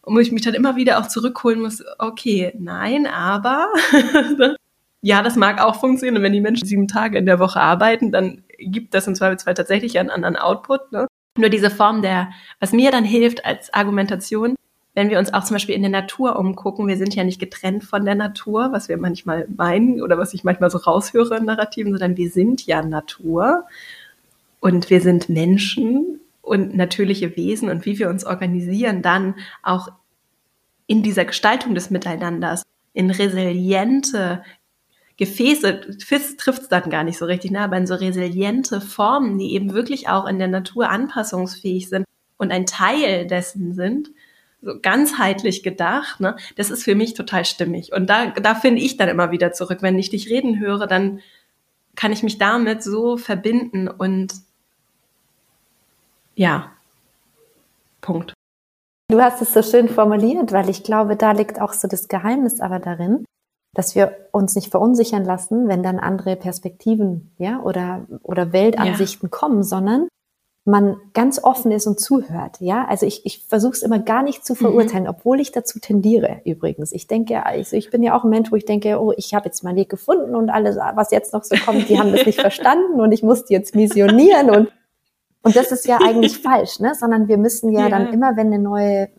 Und wo ich mich dann immer wieder auch zurückholen muss, okay, nein, aber ja, das mag auch funktionieren. Und wenn die Menschen sieben Tage in der Woche arbeiten, dann gibt das im Zweifelsfall tatsächlich einen anderen Output. Ne? Nur diese Form der, was mir dann hilft als Argumentation, wenn wir uns auch zum Beispiel in der Natur umgucken, wir sind ja nicht getrennt von der Natur, was wir manchmal meinen oder was ich manchmal so raushöre in Narrativen, sondern wir sind ja Natur. Und wir sind Menschen und natürliche Wesen und wie wir uns organisieren, dann auch in dieser Gestaltung des Miteinanders, in resiliente Gefäße, trifft es dann gar nicht so richtig, ne? aber in so resiliente Formen, die eben wirklich auch in der Natur anpassungsfähig sind und ein Teil dessen sind, so ganzheitlich gedacht, ne? das ist für mich total stimmig. Und da, da finde ich dann immer wieder zurück. Wenn ich dich reden höre, dann kann ich mich damit so verbinden und ja, Punkt. Du hast es so schön formuliert, weil ich glaube, da liegt auch so das Geheimnis aber darin, dass wir uns nicht verunsichern lassen, wenn dann andere Perspektiven, ja, oder, oder Weltansichten ja. kommen, sondern man ganz offen ist und zuhört, ja. Also ich, ich versuche es immer gar nicht zu mhm. verurteilen, mhm. obwohl ich dazu tendiere übrigens. Ich denke, also ich bin ja auch ein Mensch, wo ich denke, oh, ich habe jetzt meinen Weg gefunden und alles, was jetzt noch so kommt, die haben das nicht verstanden und ich muss die jetzt missionieren und und das ist ja eigentlich falsch, ne? Sondern wir müssen ja, ja, dann immer, wenn eine neue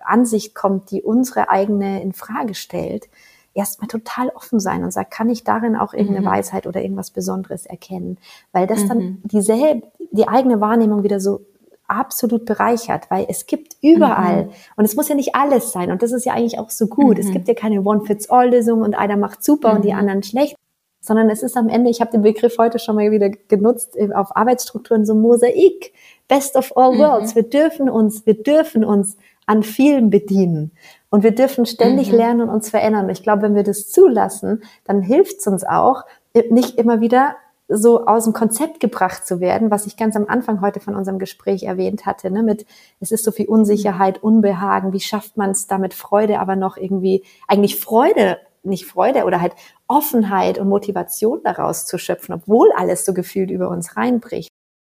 Ansicht kommt, die unsere eigene in Frage stellt, erstmal total offen sein und sagt, kann ich darin auch irgendeine mhm. Weisheit oder irgendwas Besonderes erkennen? Weil das mhm. dann dieselbe, die eigene Wahrnehmung wieder so absolut bereichert, weil es gibt überall, mhm. und es muss ja nicht alles sein, und das ist ja eigentlich auch so gut. Es mhm. gibt ja keine One-Fits-All-Lösung und einer macht super und die mhm. anderen schlecht, sondern es ist am Ende, ich habe den Begriff heute schon mal wieder genutzt, auf Arbeitsstrukturen so Mosaik, best of all mhm. worlds. Mhm. Wir dürfen uns, wir dürfen uns an vielen bedienen. Und wir dürfen ständig mhm. lernen und uns verändern. Und ich glaube, wenn wir das zulassen, dann hilft es uns auch, nicht immer wieder so aus dem Konzept gebracht zu werden, was ich ganz am Anfang heute von unserem Gespräch erwähnt hatte, ne, mit es ist so viel Unsicherheit, Unbehagen, wie schafft man es damit Freude, aber noch irgendwie eigentlich Freude nicht Freude oder halt Offenheit und Motivation daraus zu schöpfen, obwohl alles so gefühlt über uns reinbricht.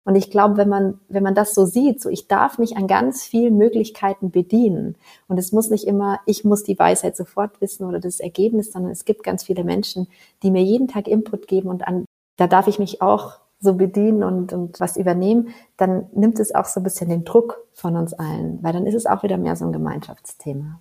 Und ich glaube, wenn man, wenn man das so sieht, so ich darf mich an ganz vielen Möglichkeiten bedienen. Und es muss nicht immer, ich muss die Weisheit sofort wissen oder das Ergebnis, sondern es gibt ganz viele Menschen, die mir jeden Tag Input geben und an, da darf ich mich auch so bedienen und, und was übernehmen, dann nimmt es auch so ein bisschen den Druck von uns allen, weil dann ist es auch wieder mehr so ein Gemeinschaftsthema.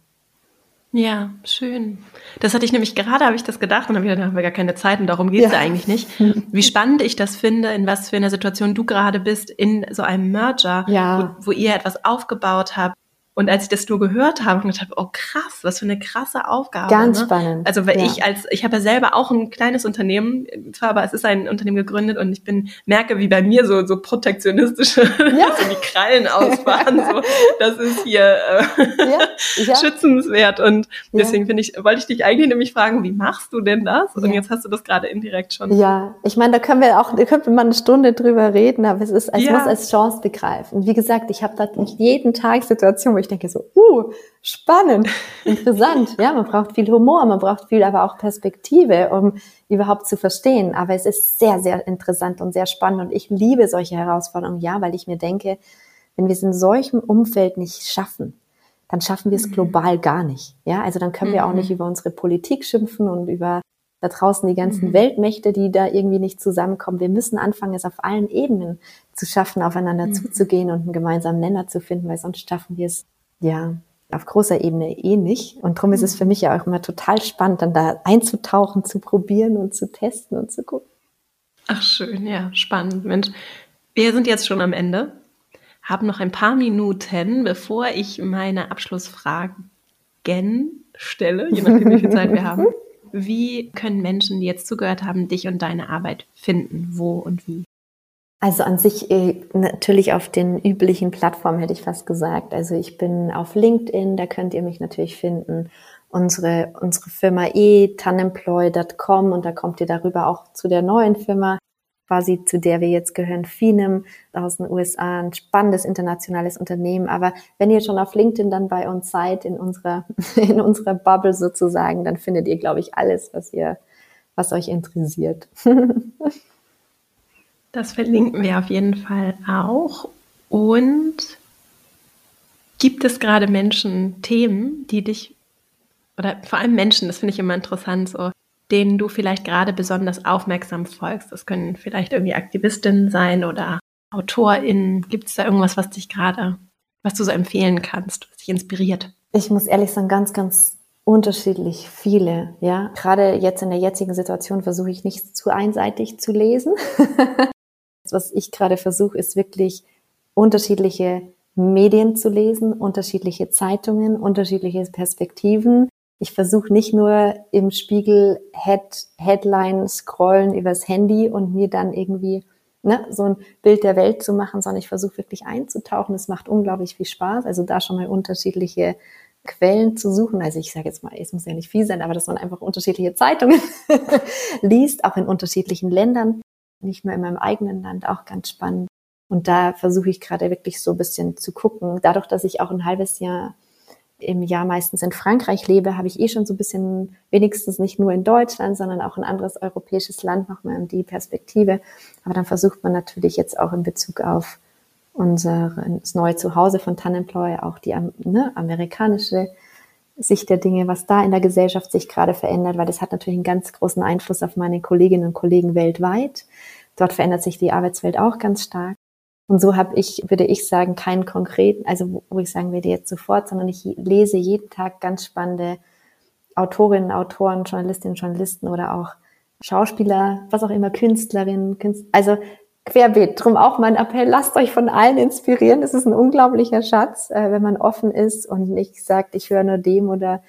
Ja, schön. Das hatte ich nämlich gerade, habe ich das gedacht und habe gedacht, da haben wir gar keine Zeit und darum geht es ja. eigentlich nicht. Wie spannend ich das finde, in was für einer Situation du gerade bist, in so einem Merger, ja. wo, wo ihr etwas aufgebaut habt, und als ich das nur gehört habe, habe ich gedacht, oh krass, was für eine krasse Aufgabe. Ganz ne? spannend. Also weil ja. ich als, ich habe ja selber auch ein kleines Unternehmen, zwar, aber es ist ein Unternehmen gegründet und ich bin, merke, wie bei mir so, so protektionistische, ja. so die Krallen ausfahren, so, das ist hier äh, ja. schützenswert. Und deswegen finde ich, wollte ich dich eigentlich nämlich fragen, wie machst du denn das? Und jetzt hast du das gerade indirekt schon. Ja, ich meine, da können wir auch, da könnten wir mal eine Stunde drüber reden, aber es ist, es muss als Chance begreifen. Wie gesagt, ich habe da jeden Tag Situationen, wo ich ich denke so, uh, spannend, interessant. Ja, man braucht viel Humor, man braucht viel aber auch Perspektive, um überhaupt zu verstehen. Aber es ist sehr, sehr interessant und sehr spannend und ich liebe solche Herausforderungen, ja, weil ich mir denke, wenn wir es in solchem Umfeld nicht schaffen, dann schaffen wir es mhm. global gar nicht. Ja, also dann können wir auch nicht mhm. über unsere Politik schimpfen und über da draußen die ganzen mhm. Weltmächte, die da irgendwie nicht zusammenkommen. Wir müssen anfangen, es auf allen Ebenen zu schaffen, aufeinander mhm. zuzugehen und einen gemeinsamen Nenner zu finden, weil sonst schaffen wir es ja, auf großer Ebene eh nicht. Und darum ist es für mich ja auch immer total spannend, dann da einzutauchen, zu probieren und zu testen und zu gucken. Ach schön, ja, spannend. Mensch, wir sind jetzt schon am Ende, haben noch ein paar Minuten, bevor ich meine Abschlussfragen stelle, je nachdem, wie viel Zeit wir haben. Wie können Menschen, die jetzt zugehört haben, dich und deine Arbeit finden? Wo und wie? Also an sich äh, natürlich auf den üblichen Plattformen hätte ich fast gesagt. Also ich bin auf LinkedIn, da könnt ihr mich natürlich finden. Unsere, unsere Firma e, tanemploy.com und da kommt ihr darüber auch zu der neuen Firma, quasi zu der wir jetzt gehören, Finem aus den USA, ein spannendes internationales Unternehmen. Aber wenn ihr schon auf LinkedIn dann bei uns seid, in unserer, in unserer Bubble sozusagen, dann findet ihr, glaube ich, alles, was ihr, was euch interessiert. Das verlinken wir auf jeden Fall auch. Und gibt es gerade Menschen, Themen, die dich, oder vor allem Menschen, das finde ich immer interessant, so, denen du vielleicht gerade besonders aufmerksam folgst? Das können vielleicht irgendwie Aktivistinnen sein oder AutorInnen. Gibt es da irgendwas, was dich gerade, was du so empfehlen kannst, was dich inspiriert? Ich muss ehrlich sagen, ganz, ganz unterschiedlich viele, ja. Gerade jetzt in der jetzigen Situation versuche ich nicht zu einseitig zu lesen. Was ich gerade versuche, ist wirklich unterschiedliche Medien zu lesen, unterschiedliche Zeitungen, unterschiedliche Perspektiven. Ich versuche nicht nur im Spiegel Head, Headline scrollen übers Handy und mir dann irgendwie ne, so ein Bild der Welt zu machen, sondern ich versuche wirklich einzutauchen. Es macht unglaublich viel Spaß. Also da schon mal unterschiedliche Quellen zu suchen. Also ich sage jetzt mal, es muss ja nicht viel sein, aber dass man einfach unterschiedliche Zeitungen liest, auch in unterschiedlichen Ländern nicht nur in meinem eigenen Land, auch ganz spannend. Und da versuche ich gerade wirklich so ein bisschen zu gucken. Dadurch, dass ich auch ein halbes Jahr im Jahr meistens in Frankreich lebe, habe ich eh schon so ein bisschen, wenigstens nicht nur in Deutschland, sondern auch ein anderes europäisches Land nochmal die Perspektive. Aber dann versucht man natürlich jetzt auch in Bezug auf unser das neue Zuhause von Tanemploy auch die ne, amerikanische Sicht der Dinge, was da in der Gesellschaft sich gerade verändert, weil das hat natürlich einen ganz großen Einfluss auf meine Kolleginnen und Kollegen weltweit. Dort verändert sich die Arbeitswelt auch ganz stark. Und so habe ich, würde ich sagen, keinen konkreten, also wo ich sagen würde jetzt sofort, sondern ich lese jeden Tag ganz spannende Autorinnen, Autoren, Journalistinnen, Journalisten oder auch Schauspieler, was auch immer, Künstlerinnen, Künstler, also querbeet. Drum auch mein Appell, lasst euch von allen inspirieren. Es ist ein unglaublicher Schatz, äh, wenn man offen ist und nicht sagt, ich höre nur dem oder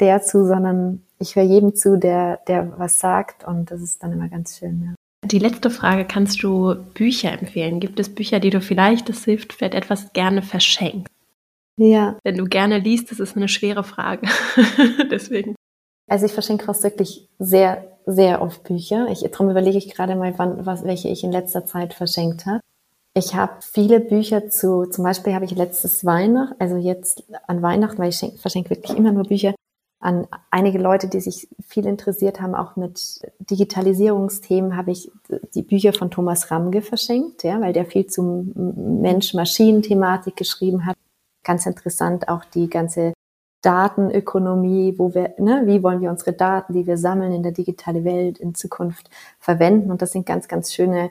der zu, sondern ich höre jedem zu, der, der was sagt und das ist dann immer ganz schön. Ja. Die letzte Frage, kannst du Bücher empfehlen? Gibt es Bücher, die du vielleicht, das hilft, vielleicht etwas gerne verschenkst? Ja. Wenn du gerne liest, das ist eine schwere Frage. Deswegen. Also ich verschenke fast wirklich sehr, sehr oft Bücher. Ich, darum überlege ich gerade mal, wann, was, welche ich in letzter Zeit verschenkt habe. Ich habe viele Bücher zu, zum Beispiel habe ich letztes Weihnachten, also jetzt an Weihnachten, weil ich schenk, verschenke wirklich immer nur Bücher an einige Leute, die sich viel interessiert haben, auch mit Digitalisierungsthemen, habe ich die Bücher von Thomas Ramge verschenkt, ja, weil der viel zum Mensch-Maschinen-Thematik geschrieben hat. Ganz interessant auch die ganze Datenökonomie, wo wir, ne, wie wollen wir unsere Daten, die wir sammeln in der digitalen Welt in Zukunft verwenden. Und das sind ganz, ganz schöne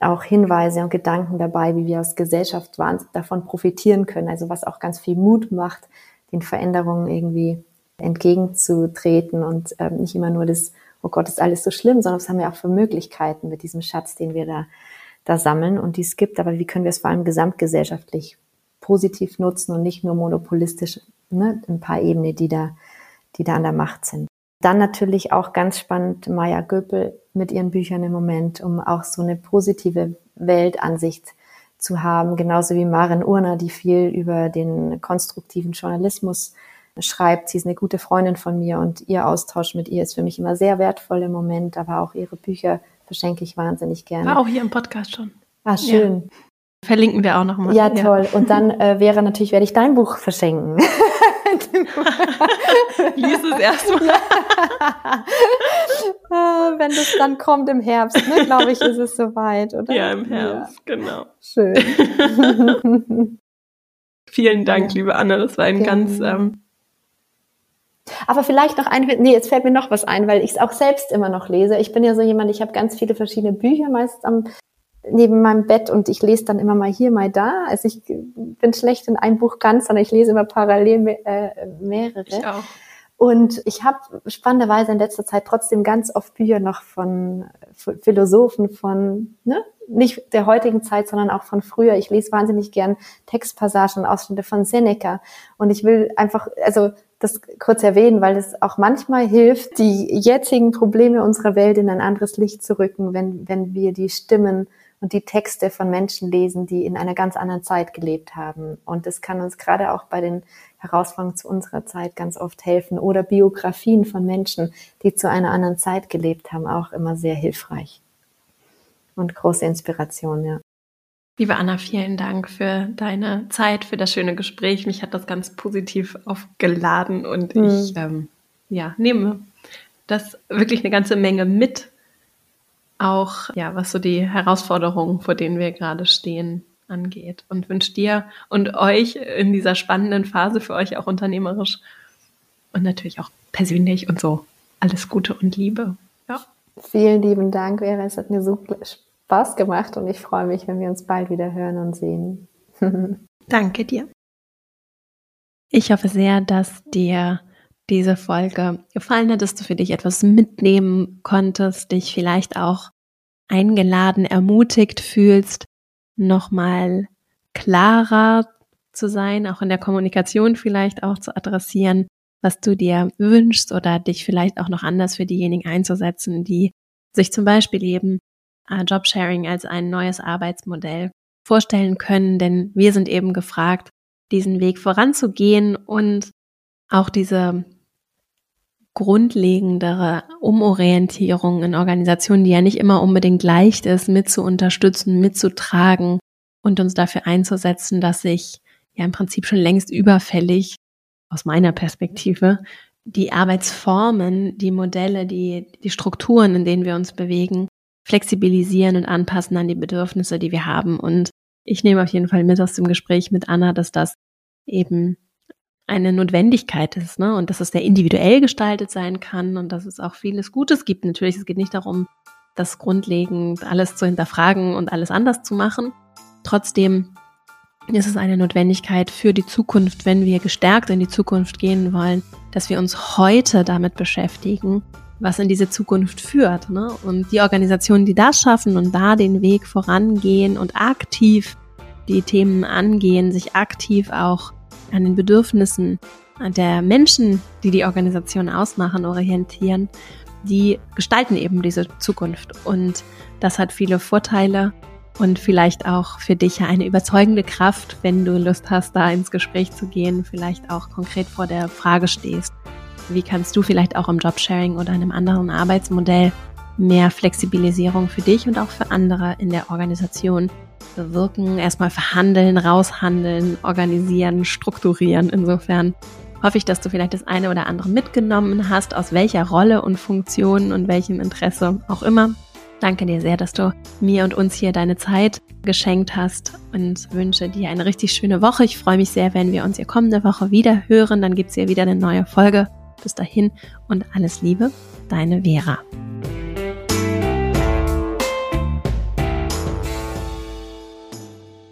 auch Hinweise und Gedanken dabei, wie wir als Gesellschaft davon profitieren können. Also was auch ganz viel Mut macht, den Veränderungen irgendwie entgegenzutreten und ähm, nicht immer nur das, oh Gott, ist alles so schlimm, sondern was haben wir auch für Möglichkeiten mit diesem Schatz, den wir da, da sammeln und die es gibt. Aber wie können wir es vor allem gesamtgesellschaftlich positiv nutzen und nicht nur monopolistisch ne, ein paar Ebenen, die da, die da an der Macht sind. Dann natürlich auch ganz spannend Maya Göpel mit ihren Büchern im Moment, um auch so eine positive Weltansicht zu haben, genauso wie Maren Urner, die viel über den konstruktiven Journalismus schreibt. Sie ist eine gute Freundin von mir und ihr Austausch mit ihr ist für mich immer sehr wertvoll im Moment, aber auch ihre Bücher verschenke ich wahnsinnig gerne. War auch hier im Podcast schon. Ah, schön. Ja. Verlinken wir auch nochmal. Ja, toll. Ja. Und dann äh, wäre natürlich, werde ich dein Buch verschenken. Lies es erstmal. Ja. Wenn das dann kommt im Herbst, ne, glaube ich, ist es soweit, oder? Ja, im Herbst, ja. genau. Schön. Vielen Dank, liebe Anne. Das war ein ganz ähm, aber vielleicht noch ein, nee, jetzt fällt mir noch was ein, weil ich es auch selbst immer noch lese. Ich bin ja so jemand, ich habe ganz viele verschiedene Bücher meist am, neben meinem Bett und ich lese dann immer mal hier, mal da. Also ich bin schlecht in einem Buch ganz, sondern ich lese immer parallel äh, mehrere. Ich auch. Und ich habe spannenderweise in letzter Zeit trotzdem ganz oft Bücher noch von Philosophen von, ne, nicht der heutigen Zeit, sondern auch von früher. Ich lese wahnsinnig gern Textpassagen und Ausschnitte von Seneca. Und ich will einfach, also das kurz erwähnen, weil es auch manchmal hilft, die jetzigen Probleme unserer Welt in ein anderes Licht zu rücken, wenn, wenn wir die Stimmen und die Texte von Menschen lesen, die in einer ganz anderen Zeit gelebt haben. Und das kann uns gerade auch bei den Herausforderungen zu unserer Zeit ganz oft helfen. Oder Biografien von Menschen, die zu einer anderen Zeit gelebt haben, auch immer sehr hilfreich. Und große Inspiration, ja. Liebe Anna, vielen Dank für deine Zeit, für das schöne Gespräch. Mich hat das ganz positiv aufgeladen und mhm. ich ähm, ja, nehme das wirklich eine ganze Menge mit. Auch ja, was so die Herausforderungen, vor denen wir gerade stehen, angeht. Und wünsche dir und euch in dieser spannenden Phase für euch auch unternehmerisch und natürlich auch persönlich und so alles Gute und Liebe. Ja. Vielen lieben Dank, Vera. Es hat mir so Spaß gemacht und ich freue mich, wenn wir uns bald wieder hören und sehen. Danke dir. Ich hoffe sehr, dass dir diese Folge gefallen hat, dass du für dich etwas mitnehmen konntest, dich vielleicht auch eingeladen, ermutigt fühlst, nochmal klarer zu sein, auch in der Kommunikation vielleicht auch zu adressieren, was du dir wünschst oder dich vielleicht auch noch anders für diejenigen einzusetzen, die sich zum Beispiel eben äh, Jobsharing als ein neues Arbeitsmodell vorstellen können, denn wir sind eben gefragt, diesen Weg voranzugehen und auch diese grundlegendere Umorientierung in Organisationen, die ja nicht immer unbedingt leicht ist, mit zu unterstützen, mitzutragen und uns dafür einzusetzen, dass sich ja im Prinzip schon längst überfällig aus meiner Perspektive die Arbeitsformen, die Modelle, die, die Strukturen, in denen wir uns bewegen, flexibilisieren und anpassen an die Bedürfnisse, die wir haben. Und ich nehme auf jeden Fall mit aus dem Gespräch mit Anna, dass das eben eine Notwendigkeit ist, ne? Und dass es sehr individuell gestaltet sein kann und dass es auch vieles Gutes gibt. Natürlich, es geht nicht darum, das grundlegend alles zu hinterfragen und alles anders zu machen. Trotzdem ist es eine Notwendigkeit für die Zukunft, wenn wir gestärkt in die Zukunft gehen wollen, dass wir uns heute damit beschäftigen, was in diese Zukunft führt. Ne? Und die Organisationen, die das schaffen und da den Weg vorangehen und aktiv die Themen angehen, sich aktiv auch an den Bedürfnissen der Menschen, die die Organisation ausmachen, orientieren, die gestalten eben diese Zukunft. Und das hat viele Vorteile und vielleicht auch für dich eine überzeugende Kraft, wenn du Lust hast, da ins Gespräch zu gehen, vielleicht auch konkret vor der Frage stehst, wie kannst du vielleicht auch im Jobsharing oder einem anderen Arbeitsmodell mehr Flexibilisierung für dich und auch für andere in der Organisation bewirken, erstmal verhandeln, raushandeln, organisieren, strukturieren. Insofern hoffe ich, dass du vielleicht das eine oder andere mitgenommen hast, aus welcher Rolle und Funktion und welchem Interesse auch immer. Danke dir sehr, dass du mir und uns hier deine Zeit geschenkt hast und wünsche dir eine richtig schöne Woche. Ich freue mich sehr, wenn wir uns hier kommende Woche wieder hören. Dann gibt es hier wieder eine neue Folge. Bis dahin und alles Liebe, deine Vera.